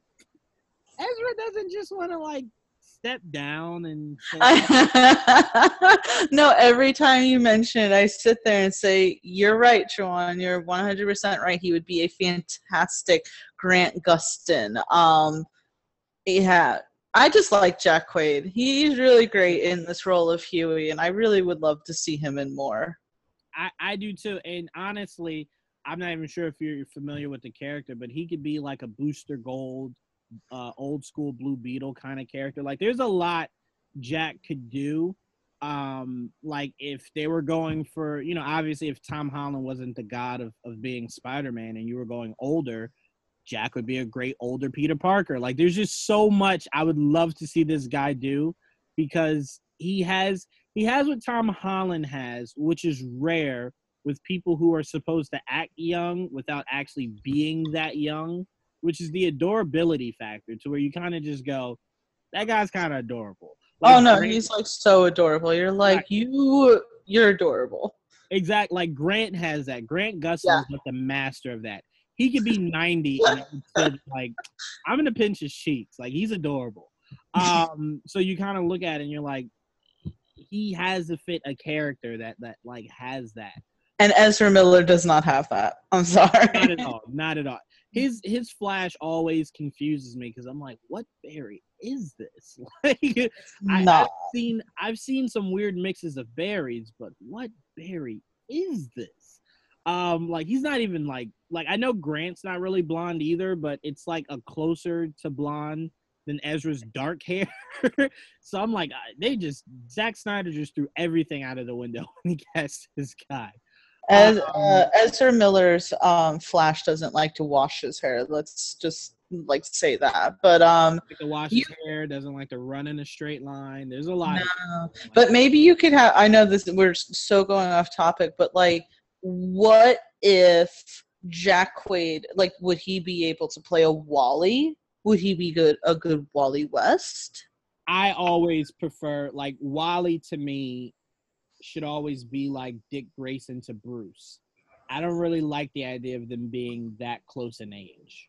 Ezra doesn't just want to like step down and. no, every time you mention it, I sit there and say, "You're right, Sean. You're 100 percent right. He would be a fantastic Grant Gustin." Um, yeah, I just like Jack Quaid. He's really great in this role of Hughie, and I really would love to see him in more. I, I do too. And honestly, I'm not even sure if you're familiar with the character, but he could be like a Booster Gold, uh, old school Blue Beetle kind of character. Like, there's a lot Jack could do. Um, like if they were going for, you know, obviously if Tom Holland wasn't the god of, of being Spider Man and you were going older, Jack would be a great older Peter Parker. Like there's just so much I would love to see this guy do because he has he has what Tom Holland has, which is rare with people who are supposed to act young without actually being that young, which is the adorability factor to where you kind of just go, that guy's kind of adorable. Like, oh no, Grant, he's like so adorable. You're like you you're adorable. Exactly. Like Grant has that. Grant Gustin yeah. is like the master of that he could be 90 and still like I'm gonna pinch his cheeks. Like he's adorable. Um, so you kind of look at it and you're like, he has to fit a character that that like has that. And Ezra Miller does not have that. I'm sorry. Not at all. Not at all. His his flash always confuses me because I'm like, what Barry is this? Like, I, I've seen I've seen some weird mixes of berries, but what berry is this? Um, like he's not even like like I know Grant's not really blonde either, but it's like a closer to blonde than Ezra's dark hair. so I'm like, they just Zack Snyder just threw everything out of the window when he cast this guy. As um, uh, Ezra Miller's um, Flash doesn't like to wash his hair. Let's just like say that. But um, like to wash you, his hair, doesn't like to run in a straight line. There's a lot. No, but maybe you could have. I know this. We're so going off topic, but like what if Jack Quaid, like, would he be able to play a Wally? Would he be good a good Wally West? I always prefer like Wally to me should always be like Dick Grayson to Bruce. I don't really like the idea of them being that close in age.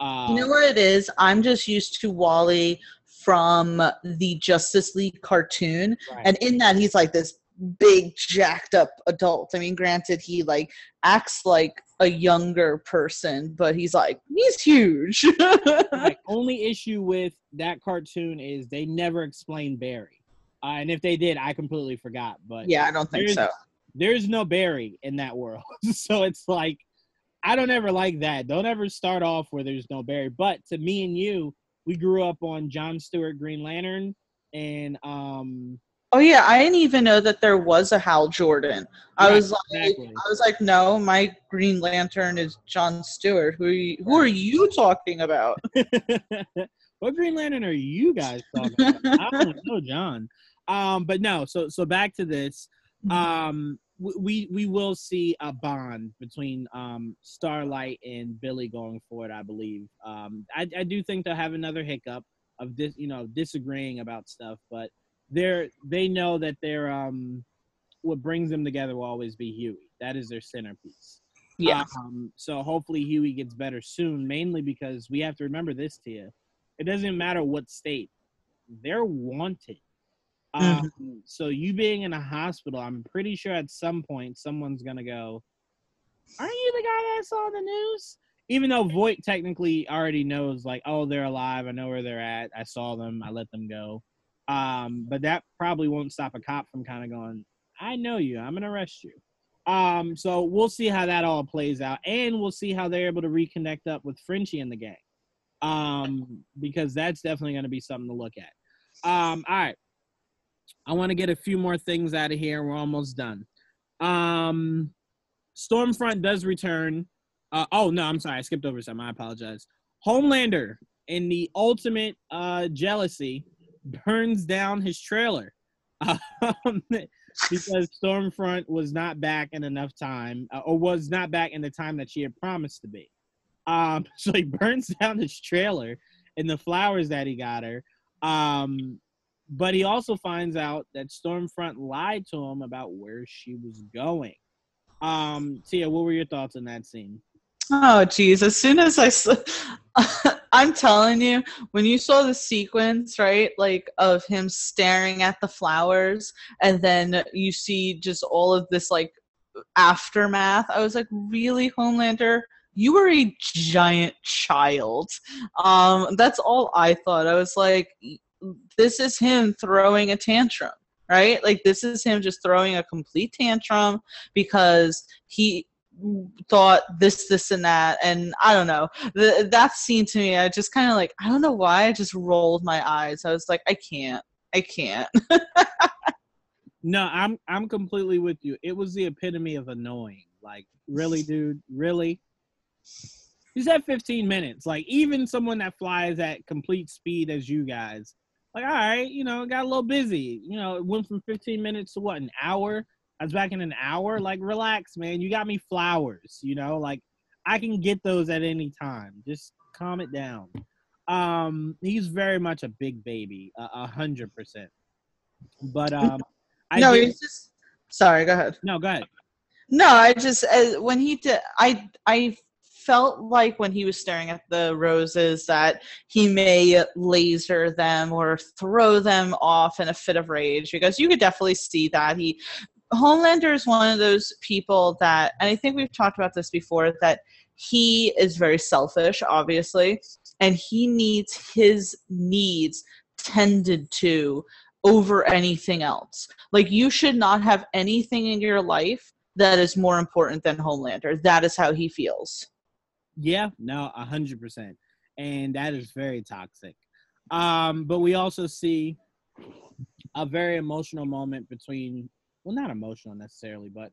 Uh, you know what it is? I'm just used to Wally from the Justice League cartoon, right. and in that he's like this big jacked up adult. I mean, granted, he like acts like a younger person, but he's like he's huge. My only issue with that cartoon is they never explain Barry, uh, and if they did, I completely forgot. But yeah, I don't think so. There's no Barry in that world, so it's like I don't ever like that. Don't ever start off where there's no Barry. But to me and you, we grew up on John Stewart Green Lantern and um Oh yeah, I didn't even know that there was a Hal Jordan. I was like, exactly. I was like, no, my Green Lantern is John Stewart. Who are you, who are you talking about? what Green Lantern are you guys talking about? I don't know, John. Um, but no, so so back to this. Um, we we will see a bond between um Starlight and Billy going forward. I believe. Um, I I do think they'll have another hiccup of this, you know, disagreeing about stuff, but they're they know that they're um what brings them together will always be Hughie. That is their centerpiece. Yeah, Um, so hopefully Hughie gets better soon, mainly because we have to remember this, Tia. It doesn't matter what state, they're wanted. Um, so you being in a hospital, I'm pretty sure at some point someone's gonna go, Aren't you the guy that I saw in the news? Even though Vought technically already knows, like, oh, they're alive, I know where they're at, I saw them, I let them go. Um, but that probably won't stop a cop from kind of going, I know you, I'm gonna arrest you. Um, so we'll see how that all plays out, and we'll see how they're able to reconnect up with Frenchie and the gang. Um, because that's definitely gonna be something to look at. Um, all right. I want to get a few more things out of here. We're almost done. Um, Stormfront does return. Uh, oh no, I'm sorry, I skipped over some. I apologize. Homelander, in the ultimate uh, jealousy, burns down his trailer um, because Stormfront was not back in enough time, uh, or was not back in the time that she had promised to be. Um, so he burns down his trailer and the flowers that he got her. Um, but he also finds out that Stormfront lied to him about where she was going. Um, Tia, what were your thoughts on that scene? Oh, geez. As soon as I, I'm telling you, when you saw the sequence, right, like of him staring at the flowers, and then you see just all of this like aftermath, I was like, really, Homelander? You were a giant child. Um, that's all I thought. I was like, this is him throwing a tantrum, right? Like this is him just throwing a complete tantrum because he thought this, this, and that, and I don't know. The, that scene to me, I just kind of like, I don't know why, I just rolled my eyes. I was like, I can't, I can't. No, I'm I'm completely with you. It was the epitome of annoying. Like, really, dude, really? He's at 15 minutes. Like, even someone that flies at complete speed as you guys, like, all right, you know, got a little busy. You know, it went from 15 minutes to what, an hour? I was back in an hour. Like, relax, man. You got me flowers. You know, like I can get those at any time. Just calm it down. Um, he's very much a big baby, a hundred percent. But um, I no, did- he's just. Sorry, go ahead. no, go ahead. No, I just uh, when he did, I I felt like when he was staring at the roses that he may laser them or throw them off in a fit of rage because you could definitely see that he Homelander is one of those people that, and I think we've talked about this before, that he is very selfish, obviously, and he needs his needs tended to over anything else. Like, you should not have anything in your life that is more important than Homelander. That is how he feels. Yeah, no, a hundred percent, and that is very toxic. Um, but we also see a very emotional moment between, well, not emotional necessarily, but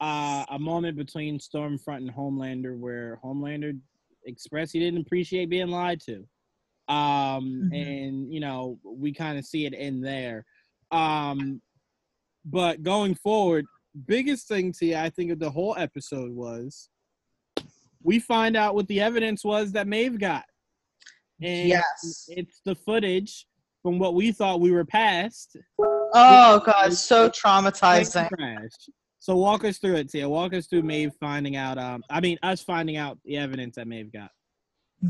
uh, a moment between Stormfront and Homelander where Homelander expressed he didn't appreciate being lied to, um, Mhm. and you know we kind of see it in there. Um, but going forward, biggest thing to I think of the whole episode was we find out what the evidence was that Maeve got. And Yes. it's the footage from what we thought we were past. Oh god, so traumatizing. So walk us through it, Tia. Walk us through Maeve finding out. Um, I mean, us finding out the evidence that Maeve got.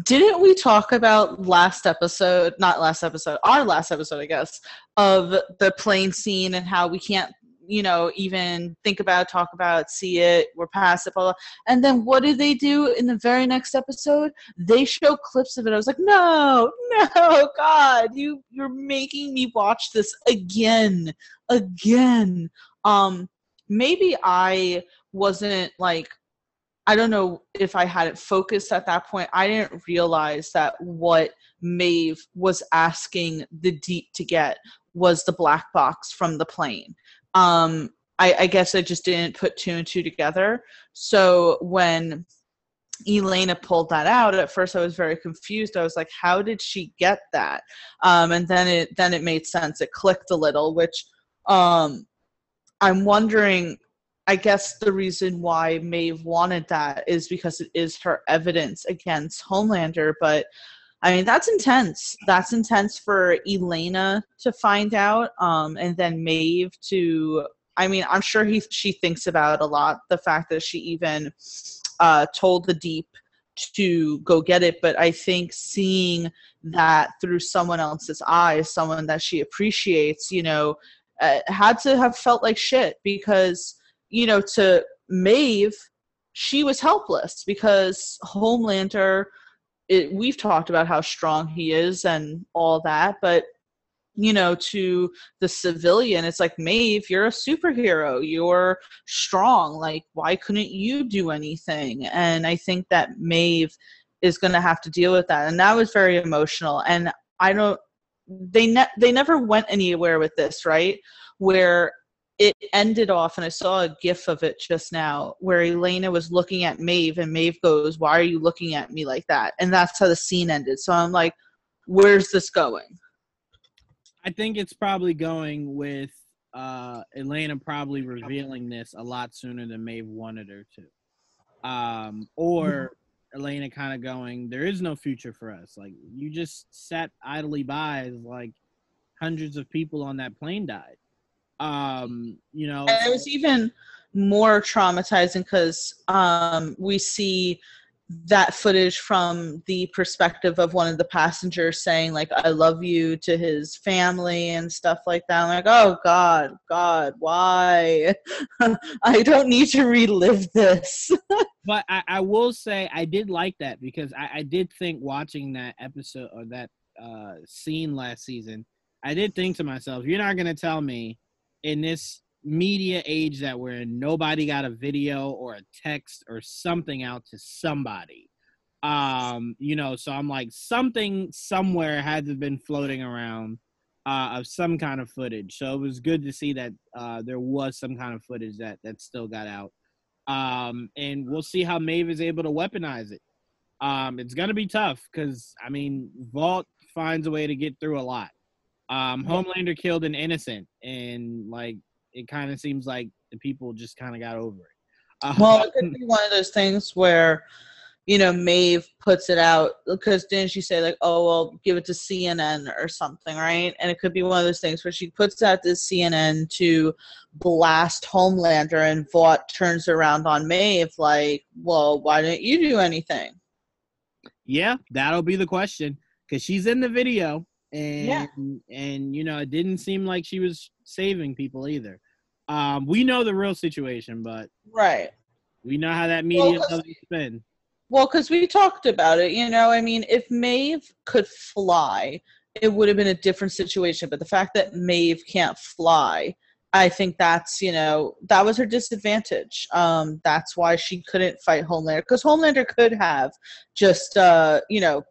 Didn't we talk about last episode, not last episode, our last episode, I guess, of the plane scene and how we can't, you know, even think about, talk about, see it, we're past it, blah, blah. And then what do they do in the very next episode? They show clips of it. I was like, no, no, God, you you're making me watch this again, again. Um, maybe I wasn't like I don't know if I had it focused at that point. I didn't realize that what Maeve was asking the deep to get was the black box from the plane. Um, I, I guess I just didn't put two and two together. So when Elena pulled that out, at first I was very confused. I was like, "How did she get that?" Um, and then it then it made sense. It clicked a little, which um, I'm wondering I guess the reason why Maeve wanted that is because it is her evidence against Homelander. But I mean, that's intense. That's intense for Elena to find out, um, and then Maeve to. I mean, I'm sure he she thinks about a lot. The fact that she even uh, told the Deep to go get it, but I think seeing that through someone else's eyes, someone that she appreciates, you know, uh, had to have felt like shit because you know, to Maeve, she was helpless because Homelander, it, we've talked about how strong he is and all that, but you know, to the civilian, it's like, Maeve, you're a superhero. You're strong. Like, why couldn't you do anything? And I think that Maeve is going to have to deal with that. And that was very emotional. And I don't, they, ne- they never went anywhere with this, right? Where it ended off, and I saw a gif of it just now where Elena was looking at Maeve, and Maeve goes, Why are you looking at me like that? And that's how the scene ended. So I'm like, Where's this going? I think it's probably going with uh, Elena probably revealing this a lot sooner than Maeve wanted her to. Um, or mm-hmm. Elena kind of going, There is no future for us. Like, you just sat idly by as like hundreds of people on that plane died um, you know, and it was even more traumatizing because um, we see that footage from the perspective of one of the passengers saying like i love you to his family and stuff like that. I'm like oh god god why? I don't need to relive this. But I, I, will say i did like that because I, I did think watching that episode or that uh, scene last season i did think to myself you're not going to tell me in this media age that we're in, nobody got a video or a text or something out to somebody. Um, you know, so I'm like, something somewhere had to have been floating around uh, of some kind of footage. So it was good to see that uh, there was some kind of footage that that still got out. Um, and we'll see how Maeve is able to weaponize it. Um, it's gonna be tough because I mean, Vought finds a way to get through a lot. Um, Homelander killed an innocent, and like it kind of seems like the people just kind of got over it. Uh, well, it could be one of those things where, you know, Maeve puts it out because didn't she say like, oh well, give it to CNN or something, right? And it could be one of those things where she puts out this CNN to blast Homelander, and Vought turns around on Maeve like, well, why didn't you do anything? Yeah, that'll be the question because she's in the video and yeah. and you know it didn't seem like she was saving people either. Um, we know the real situation, but right, we know how that media well, doesn't spin. Well, because we talked about it, you know. I mean, if Maeve could fly, it would have been a different situation. But the fact that Maeve can't fly, I think that's you know that was her disadvantage. Um, that's why she couldn't fight Homelander because Homelander could have just uh, you know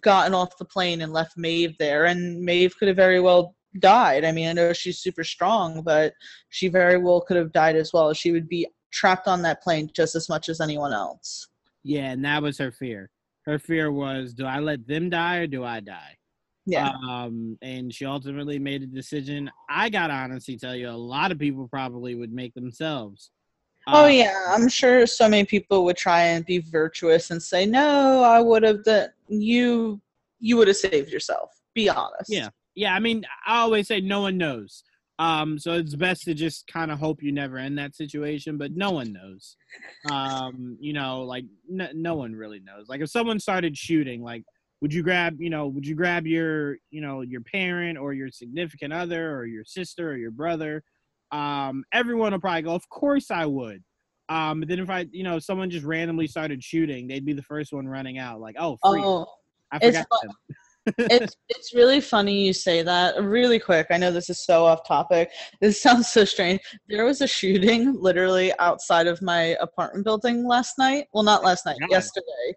gotten off the plane and left Maeve there, and Maeve could have very well died. I mean, I know she's super strong, but she very well could have died as well. She would be trapped on that plane just as much as anyone else. Yeah, and that was her fear. Her fear was, do I let them die or do I die? Yeah. Um, and she ultimately made a decision. I gotta honestly tell you, a lot of people probably would make themselves. Oh uh, yeah, I'm sure so many people would try and be virtuous and say, "No, I would have that you you would have saved yourself." Be honest. Yeah, yeah. I mean, I always say no one knows. Um, so it's best to just kind of hope you never end that situation, but no one knows. Um, you know, like no, no one really knows. Like if someone started shooting, like would you grab, you know, would you grab your, you know, your parent or your significant other or your sister or your brother? Um, everyone will probably go, "Of course I would." Um, but then if I, you know, someone just randomly started shooting, they'd be the first one running out. Like, oh, free. oh, I forgot. It's, it's it's really funny you say that. Really quick, I know this is so off topic. This sounds so strange. There was a shooting literally outside of my apartment building last night. Well, not last night, God. yesterday.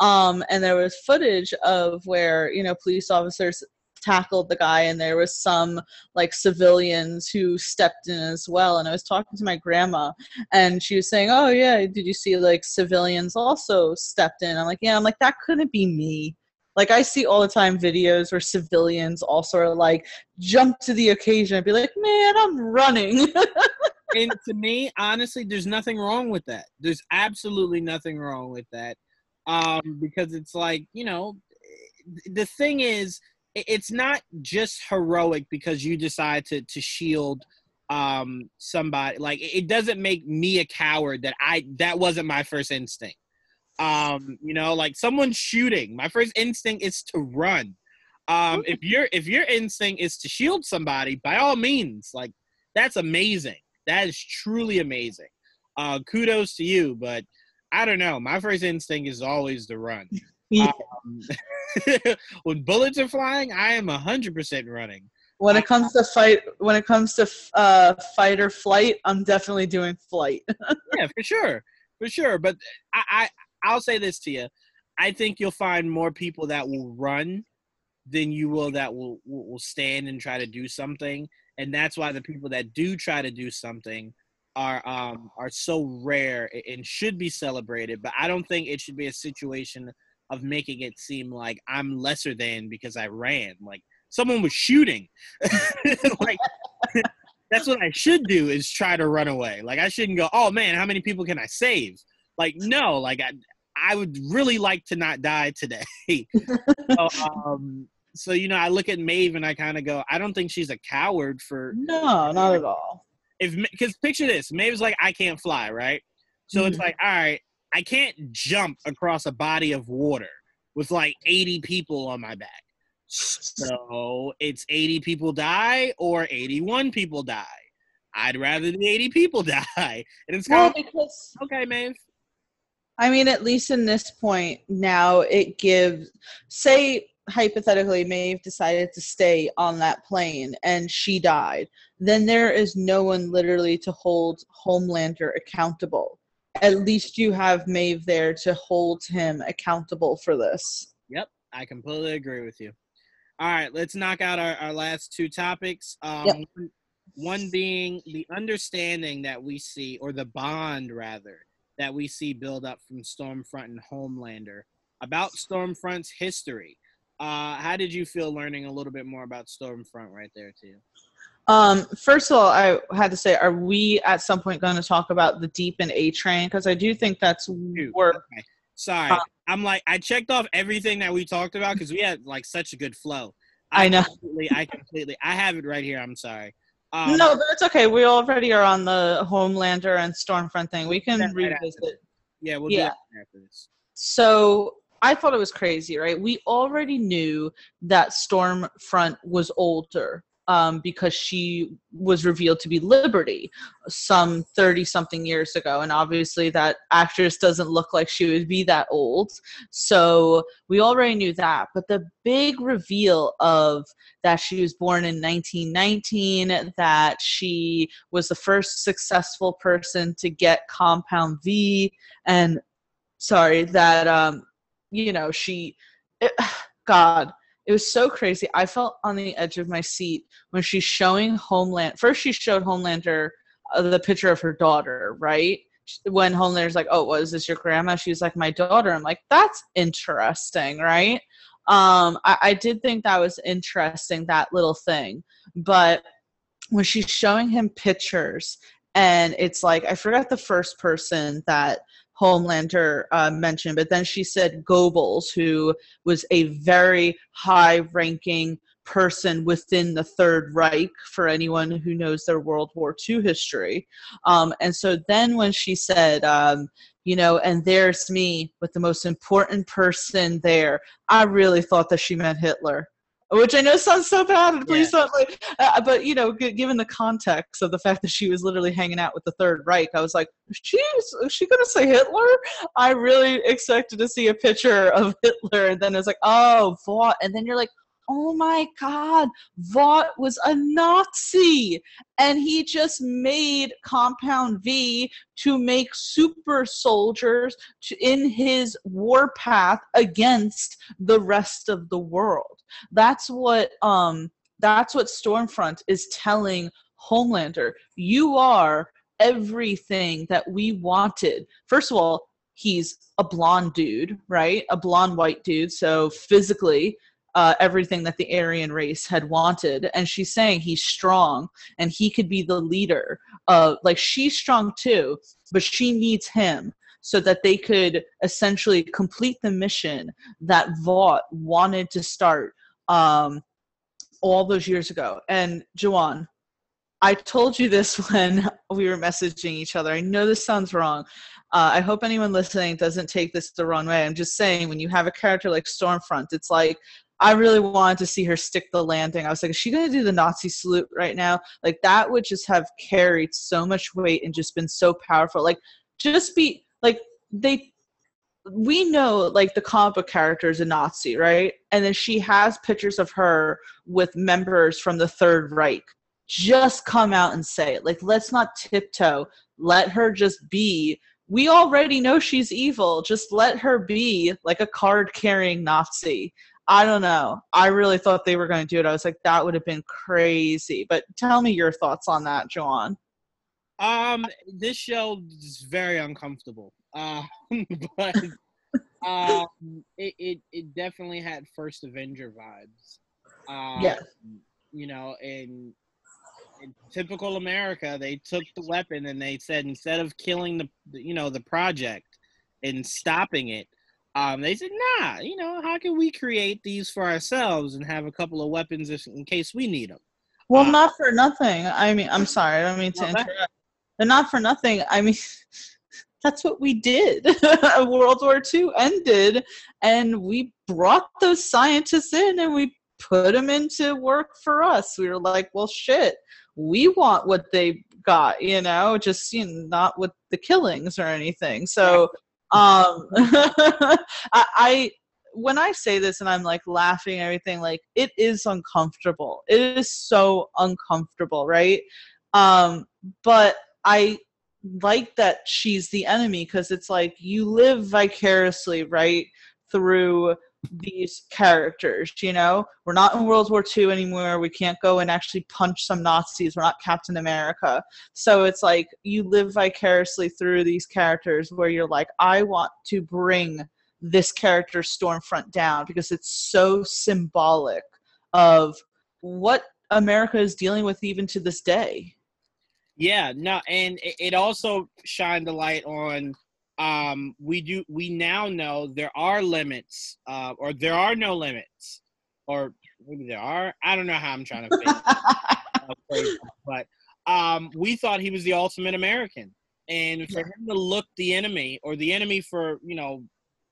Um, and there was footage of where you know police officers tackled the guy and there was some like civilians who stepped in as well and i was talking to my grandma and she was saying oh yeah did you see like civilians also stepped in i'm like yeah i'm like that couldn't be me like I see all the time videos where civilians also of like jump to the occasion and be like, "Man, I'm running." and to me, honestly, there's nothing wrong with that. There's absolutely nothing wrong with that. Um, because it's like, you know, the thing is, it's not just heroic because you decide to to shield um somebody. Like it doesn't make me a coward that i that wasn't my first instinct. Um you know like someone's shooting. My first instinct is to run. Um if your if your instinct is to shield somebody by all means like that's amazing. That is truly amazing. Uh kudos to you but i don't know. My first instinct is always to run Yeah. um, when bullets are flying i am 100% running when it comes to fight, when it comes to uh, fight or flight, I'm definitely doing flight. yeah, for sure, for sure. But I, I, I'll say this to you: I think you'll find more people that will run than you will that will will will stand and try to do something, and that's why the people that do try to do something are um are so rare and should be celebrated. But I don't think it should be a situation of making it seem like I'm lesser than because I ran. Like someone was shooting. like that's what I should do is try to run away. Like I shouldn't go, oh man, how many people can I save? Like no, like I I would really like to not die today. so, um, so you know, I look at Maeve and I kind of go, I don't think she's a coward for no, not at all. if because picture this, Maeve's like I can't fly, right? So it's Mhm. like, all right, I can't jump across a body of water with like 80 people on my back. So it's 80 people die or 81 people die. I'd rather the 80 people die. And it's Well, kind because okay, Maeve. I mean, at least in this point now, it gives. Say hypothetically, Maeve decided to stay on that plane and she died. Then there is no one literally to hold Homelander accountable. At least you have Maeve there to hold him accountable for this. Yep, I completely agree with you. All right, let's knock out our, our last two topics. Um, Yep. one- One being the understanding that we see, or the bond rather, that we see build up from Stormfront and Homelander about Stormfront's history. Uh, how did you feel learning a little bit more about Stormfront right there, too? Um, first of all, I had to say, are we at some point going to talk about the Deep and A Train? Because I do think that's worth. okay. Sorry, Uh, I'm like I checked off everything that we talked about because we had like such a good flow. I know. Completely, I completely, I have it right here. I'm sorry. Um, no, but it's okay. We already are on the Homelander and Stormfront thing. We can right revisit. Yeah, we'll Yeah. do that after this. So I thought it was crazy, right? We already knew that Stormfront was older um, because she was revealed to be Liberty some 30 something years ago. And obviously, that actress doesn't look like she would be that old. So we already knew that. But the big reveal of that she was born in 1919, that she was the first successful person to get Compound V, and sorry, that, um, you know, she, it, God, it was so crazy. I felt on the edge of my seat when she's showing Homeland. First, she showed Homelander uh, the picture of her daughter, right? When Homelander's like, "Oh, was this your grandma?" She was like, "My daughter." I'm like, "That's interesting, right?" Um, I, I did think that was interesting that little thing, but when she's showing him pictures and it's like I forgot the first person that Homelander uh, mentioned, but then she said Goebbels, who was a very high ranking person within the Third Reich for anyone who knows their World War II history. Um, and so then when she said, um, you know, and there's me with the most important person there, I really thought that she meant Hitler. Which I know sounds so bad. Please yeah. don't. Like, uh, but you know, g- given the context of the fact that she was literally hanging out with the Third Reich, I was like, she's is she gonna say Hitler? I really expected to see a picture of Hitler, and then it's like, oh, Vought, and then you're like, oh my god, Vought was a Nazi. And he just made Compound V to make super soldiers to, in his warpath against the rest of the world. That's what um that's what Stormfront is telling Homelander. You are everything that we wanted. First of all, he's a blonde dude, right? A blonde white dude. So physically, uh, everything that the Aryan race had wanted. And she's saying he's strong and he could be the leader. Of, like she's strong too, but she needs him so that they could essentially complete the mission that Vought wanted to start um, all those years ago. And Juwaan, I told you this when we were messaging each other. I know this sounds wrong. Uh, I hope anyone listening doesn't take this the wrong way. I'm just saying, when you have a character like Stormfront, it's like I really wanted to see her stick the landing. I was like, is she going to do the Nazi salute right now? Like, that would just have carried so much weight and just been so powerful. Like, just be like, they, we know like the comic book character is a Nazi, right? And then she has pictures of her with members from the Third Reich. Just come out and say it. Like, let's not tiptoe. Let her just be. We already know she's evil. Just let her be like a card carrying Nazi. I don't know. I really thought they were going to do it. I was like, that would have been crazy. But tell me your thoughts on that, John. Um, this show is very uncomfortable. Uh, but um, it, it it definitely had first Avenger vibes. Um, yeah. You know, in, in typical America, they took the weapon and they said instead of killing the you know the project and stopping it, um, they said, nah, you know, how can we create these for ourselves and have a couple of weapons in case we need them? Well, uh, not for nothing. I mean, I'm sorry, I don't mean to interrupt. But not for nothing. I mean, that's what we did. World War II ended, and we brought those scientists in and we put them into work for us. We were like, well, shit, we want what they got, you know, just you know, not with the killings or anything. So um, I, I when I say this and I'm like laughing and everything, like it is uncomfortable. It is so uncomfortable, right? Um, but I like that she's the enemy because it's like you live vicariously, right, through these characters you know? We're not in world war ii anymore. We can't go and actually punch some nazis. We're not captain america. So it's like you live vicariously through these characters where you're like i want to bring this character stormfront down because it's so symbolic of what america is dealing with even to this day. Yeah no and it also shined a light on um, we do we now know there are limits, uh, or there are no limits, or maybe there are. I don't know how I'm trying to but um, we thought he was the ultimate American, and for him to look the enemy or the enemy for you know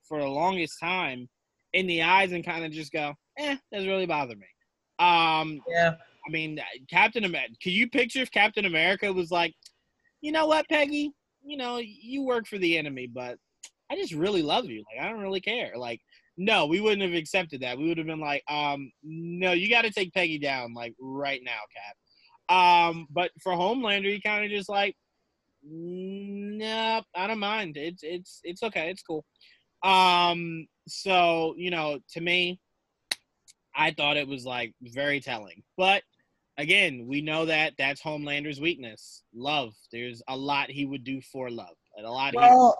for the longest time in the eyes and kind of just go, eh, doesn't really bother me. Um, yeah. I mean, Captain America. Could you picture if Captain America was like, you know what, Peggy? You know, you work for the enemy, but I just really love you. Like, I don't really care. Like, no, we wouldn't have accepted that. We would have been like, um, no, you got to take Peggy down, like, right now, Cap. Um, but for Homelander, he kind of just like, nope, I don't mind. It's it's it's okay. It's cool. Um, so you know, to me, I thought it was like very telling. But again, we know that that's Homelander's weakness. Love. There's a lot he would do for love, and a lot. Well,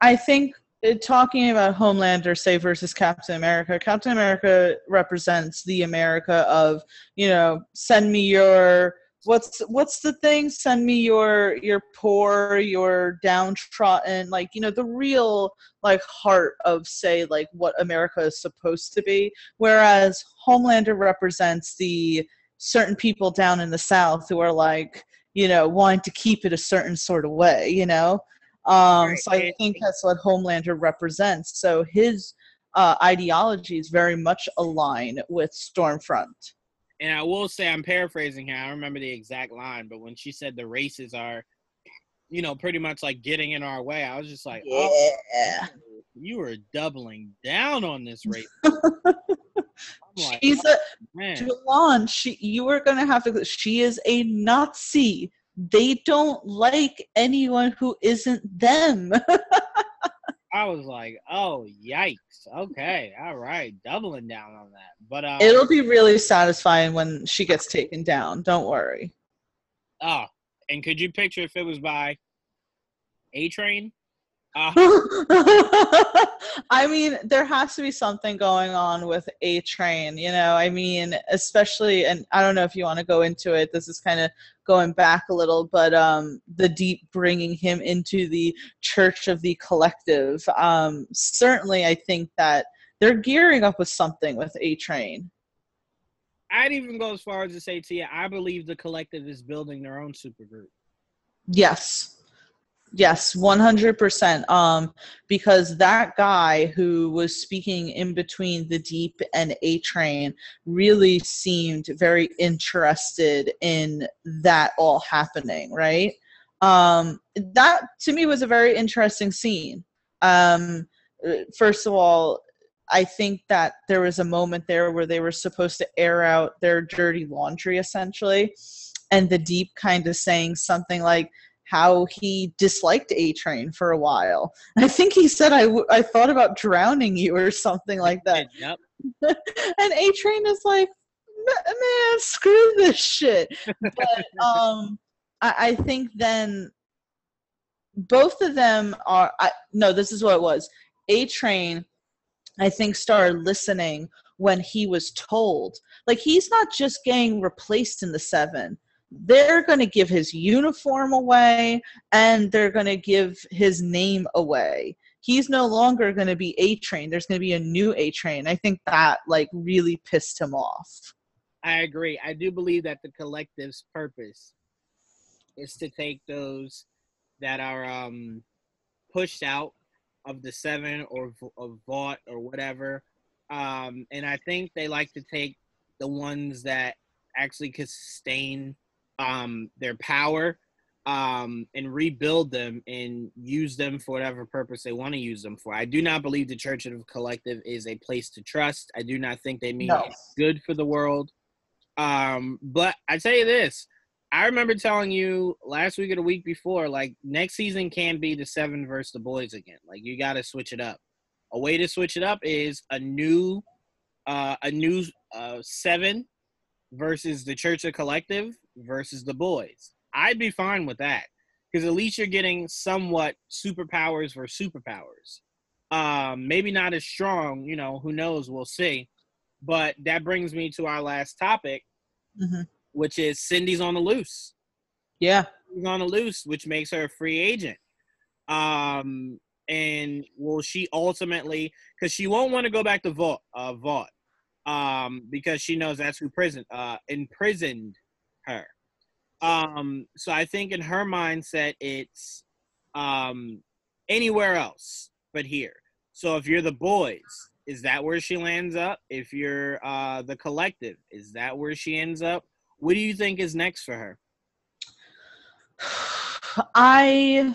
I think uh, talking about Homelander, say versus Captain America, Captain America represents the America of you know, send me your what's what's the thing send me your your poor your downtrodden like you know the real like heart of say like what america is supposed to be whereas homelander represents the certain people down in the south who are like you know wanting to keep it a certain sort of way you know um right. so i think that's what homelander represents so his uh, ideologies very much align with Stormfront. And I will say, I'm paraphrasing here. I don't remember the exact line, but when she said the races are, you know, pretty much like getting in our way, I was just like, oh, Yeah. you are doubling down on this race. I'm like, She's a man. Jalon, she you are gonna have to she is a Nazi. They don't like anyone who isn't them. I was like, oh yikes. Okay, all right, doubling down on that. But um, It'll be really satisfying when she gets taken down. Don't worry. oh, and could you picture if it was by A Train? Uh, I mean, there has to be something going on with A Train, you know. I mean, especially, and I don't know if you want to go into it. This is kind of going back a little, but um, the deep bringing him into the Church of the Collective. Um, certainly, I think that they're gearing up with something with A Train. I'd even go as far as to say to you, I believe the collective is building their own supergroup. Yes. Yes, 100%. Um, because that guy who was speaking in between the Deep and A Train really seemed very interested in that all happening, right? Um, that to me was a very interesting scene. Um, first of all, I think that there was a moment there where they were supposed to air out their dirty laundry essentially, and the Deep kind of saying something like, how he disliked A Train for a while. I think he said, I, w- I thought about drowning you or something like that. Yep. and A Train is like, man, screw this shit. But um, I, I think then both of them are, I, no, this is what it was. A Train, I think, started listening when he was told. Like, he's not just getting replaced in the seven. They're going to give his uniform away and they're going to give his name away. He's no longer going to be a train there's going to be a new a train i think that like really pissed him off. I agree. I do believe that the collective's purpose is to take those that are um, pushed out of the seven or of Vought or whatever, um, and I think they like to take the ones that actually could sustain um, their power um, and rebuild them and use them for whatever purpose they want to use them for. I do not believe the Church of the Collective is a place to trust. I do not think they mean No. good for the world. Um, but I tell you this, I remember telling you last week or the week before, like next season can be the seven versus the boys again. Like you got to switch it up. A way to switch it up is a new, uh, a new uh, seven versus the Church of Collective versus the boys. I'd be fine with that because at least you're getting somewhat superpowers for superpowers. Um, maybe not as strong, you know. Who knows? We'll see. But that brings me to our last topic, Mhm. Which is Cindy's on the loose. yeah Cindy's on the loose, which makes her a free agent. Um, and will she ultimately? Because she won't want to go back to Vought, uh, Vought, um, because she knows that's who prison, uh, imprisoned her. Um, so I think in her mindset, it's um, anywhere else but here. So if you're the boys, is that where she lands up? If you're uh, the collective, is that where she ends up? What do you think is next for her? I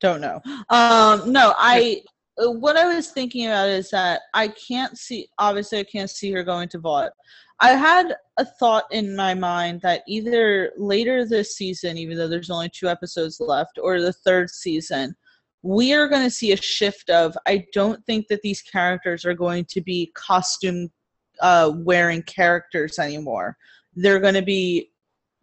don't know. Um, no, I. What I was thinking about is that I can't see. Obviously, I can't see her going to Vought. I had a thought in my mind that either later this season, even though there's only two episodes left, or the third season, we are going to see a shift of. I don't think that these characters are going to be costume uh, wearing characters anymore. They're going to be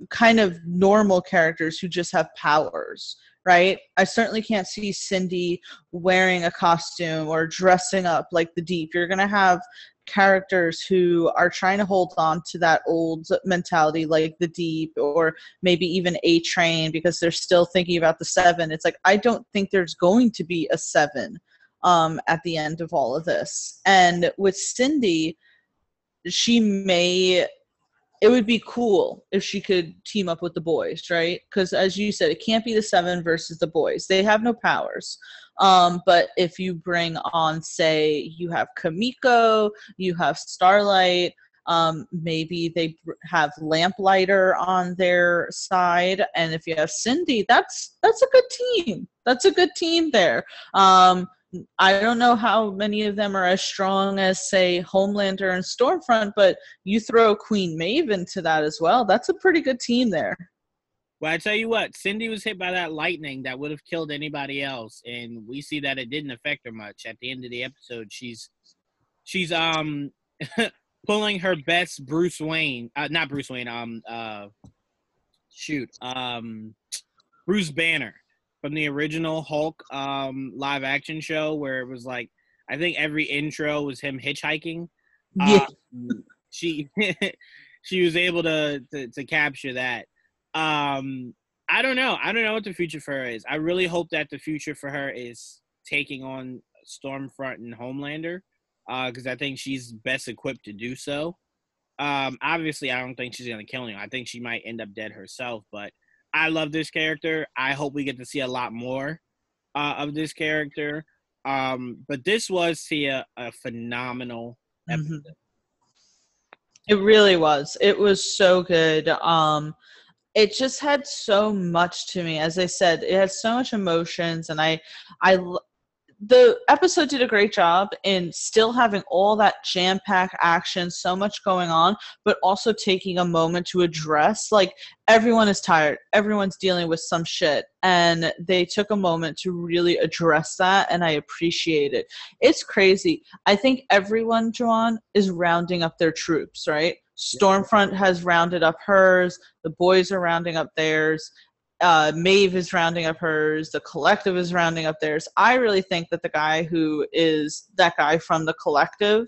kind of normal characters who just have powers, right? I certainly can't see Cindy wearing a costume or dressing up like the Deep. You're going to have characters who are trying to hold on to that old mentality like the Deep or maybe even A Train because they're still thinking about the seven. It's like, I don't think there's going to be a seven um, at the end of all of this. And with Cindy, she may it would be cool if she could team up with the boys, right? Because as you said, it can't be the seven versus the boys. They have no powers. Um, but if you bring on, say, you have Kimiko, you have Starlight, um, maybe they have Lamplighter on their side, and if you have Cindy, that's that's a good team. That's a good team there. Um, I don't know how many of them are as strong as, say, Homelander and Stormfront, but you throw Queen Maeve into that as well. That's a pretty good team there. Well, I tell you what, Cindy was hit by that lightning that would have killed anybody else, and we see that it didn't affect her much. At the end of the episode, she's she's um pulling her best Bruce Wayne, uh, not Bruce Wayne, um, uh, shoot, um, Bruce Banner from the original Hulk um live action show where it was like I think every intro was him hitchhiking. Yeah. Um, she she was able to, to to capture that. Um I don't know. I don't know what the future for her is. I really hope that the future for her is taking on Stormfront and Homelander because uh, I think she's best equipped to do so. Um, obviously, I don't think she's gonna kill him. I think she might end up dead herself. But I love this character. I hope we get to see a lot more uh, of this character. Um, but this was see a, a phenomenal mm-hmm. episode. Mm-hmm. It really was. It was so good. Um, it just had so much to me. As I said, it had so much emotions, and I, I, the episode did a great job in still having all that jam packed action, so much going on, but also taking a moment to address like everyone is tired, everyone's dealing with some shit, and they took a moment to really address that, and I appreciate it. It's crazy. I think everyone, Juwaan, is rounding up their troops, right? Stormfront has rounded up hers, the boys are rounding up theirs, uh, Maeve is rounding up hers. The collective is rounding up theirs. I really think that the guy who is that guy from the collective,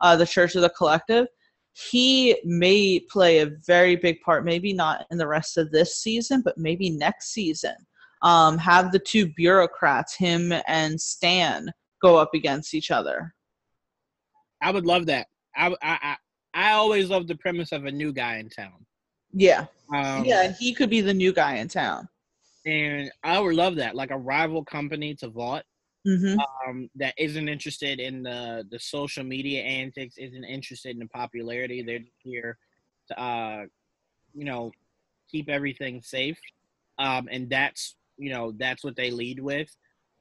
uh, the Church of the Collective, he may play a very big part. Maybe not in the rest of this season, but maybe next season. Um, have the two bureaucrats, him and Stan, go up against each other. I would love that. I I I, I always love the premise of a new guy in town. Yeah. Um, yeah, he could be the new guy in town. And I would love that, like a rival company to Vought. Mm-hmm. Um, that isn't interested in the the social media antics, isn't interested in the popularity. They're here to, uh, you know, keep everything safe. Um, and that's you know that's what they lead with.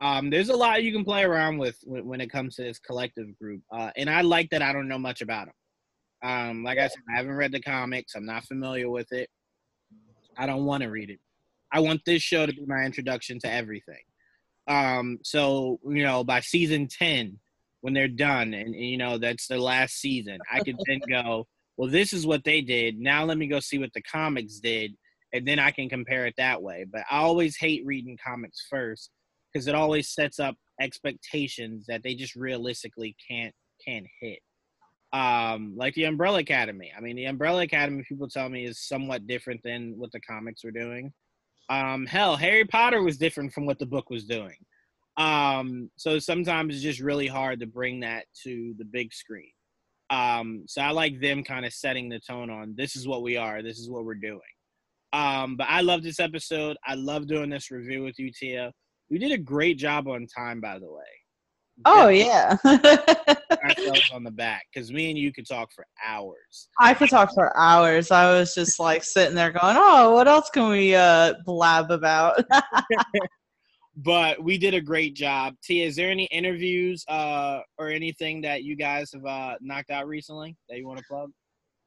Um, there's a lot you can play around with when, when it comes to this collective group, uh, and I like that I don't know much about them. Um, like I said, I haven't read the comics. I'm not familiar with it. I don't want to read it. I want this show to be my introduction to everything. Um, so you know, by season ten, when they're done, and, and you know that's the last season, I can then go, well, this is what they did. Now let me go see what the comics did, and then I can compare it that way. But I always hate reading comics first because it always sets up expectations that they just realistically can't can't hit um, like the Umbrella Academy. I mean, the Umbrella Academy, people tell me, is somewhat different than what the comics were doing. Um, hell, Harry Potter was different from what the book was doing. Um, so sometimes it's just really hard to bring that to the big screen. Um, so I like them kind of setting the tone on this is what we are, this is what we're doing. Um, but I love this episode. I love doing this review with you, Tia. We did a great job on time, by the way. Oh yeah. ourselves on the back because me and you could talk for hours. I could talk for hours. I was just like sitting there going, "Oh, what else can we uh, blab about?" but we did a great job. Tia, is there any interviews uh, or anything that you guys have uh, knocked out recently that you want to plug?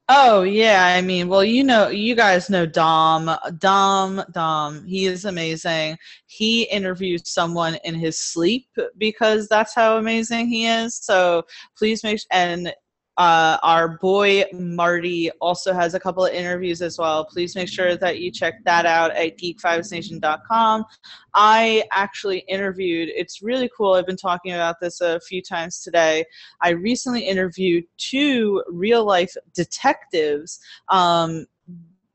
Oh yeah, I mean, well, you know, you guys know Dom, Dom, Dom. He is amazing. He interviews someone in his sleep because that's how amazing he is. So please make and uh, our boy Marty also has a couple of interviews as well. Please make sure that you check that out at geekvibesnation.com. I actually interviewed, it's really cool. I've been talking about this a few times today. I recently interviewed two real life detectives um,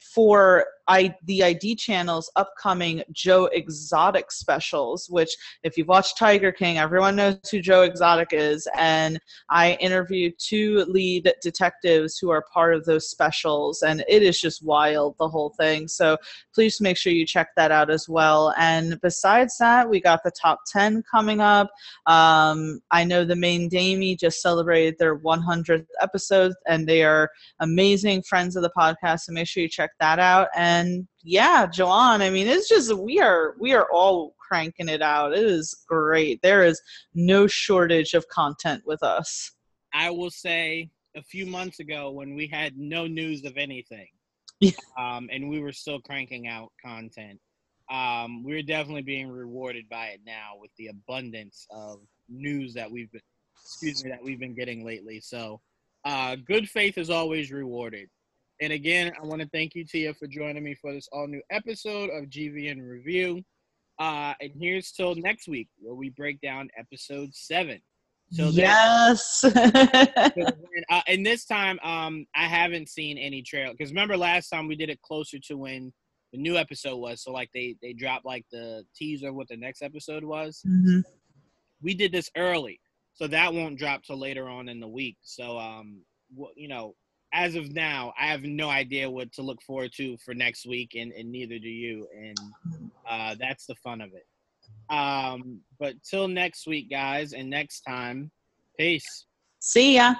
for I the ID channel's upcoming Joe Exotic specials, which if you've watched Tiger King, everyone knows who Joe Exotic is. And I interviewed two lead detectives who are part of those specials, and it is just wild the whole thing. So please make sure you check that out as well. And besides that, we got the top ten coming up. Um, I know the main Damie just celebrated their 100th episode, and they are amazing friends of the podcast. So make sure you check that out. And yeah, Juwaan, I mean, it's just we are we are all cranking it out. It is great. There is no shortage of content with us. I will say a few months ago when we had no news of anything, Yeah. um, and we were still cranking out content. Um, we're definitely being rewarded by it now with the abundance of news that we've been, excuse me, that we've been getting lately. So, uh, good faith is always rewarded. And again, I want to thank you, Tia, for joining me for this all new episode of GVN Review. Uh, and here's till next week where we break down episode seven. So yes. uh, and this time, um, I haven't seen any trail because remember last time we did it closer to when the new episode was. So like they they dropped like the teaser of what the next episode was. Mhm. We did this early, so that won't drop till later on in the week. So um, you know, as of now, I have no idea what to look forward to for next week, and, and neither do you. And uh, that's the fun of it. Um, but till next week, guys, and next time, peace. See ya.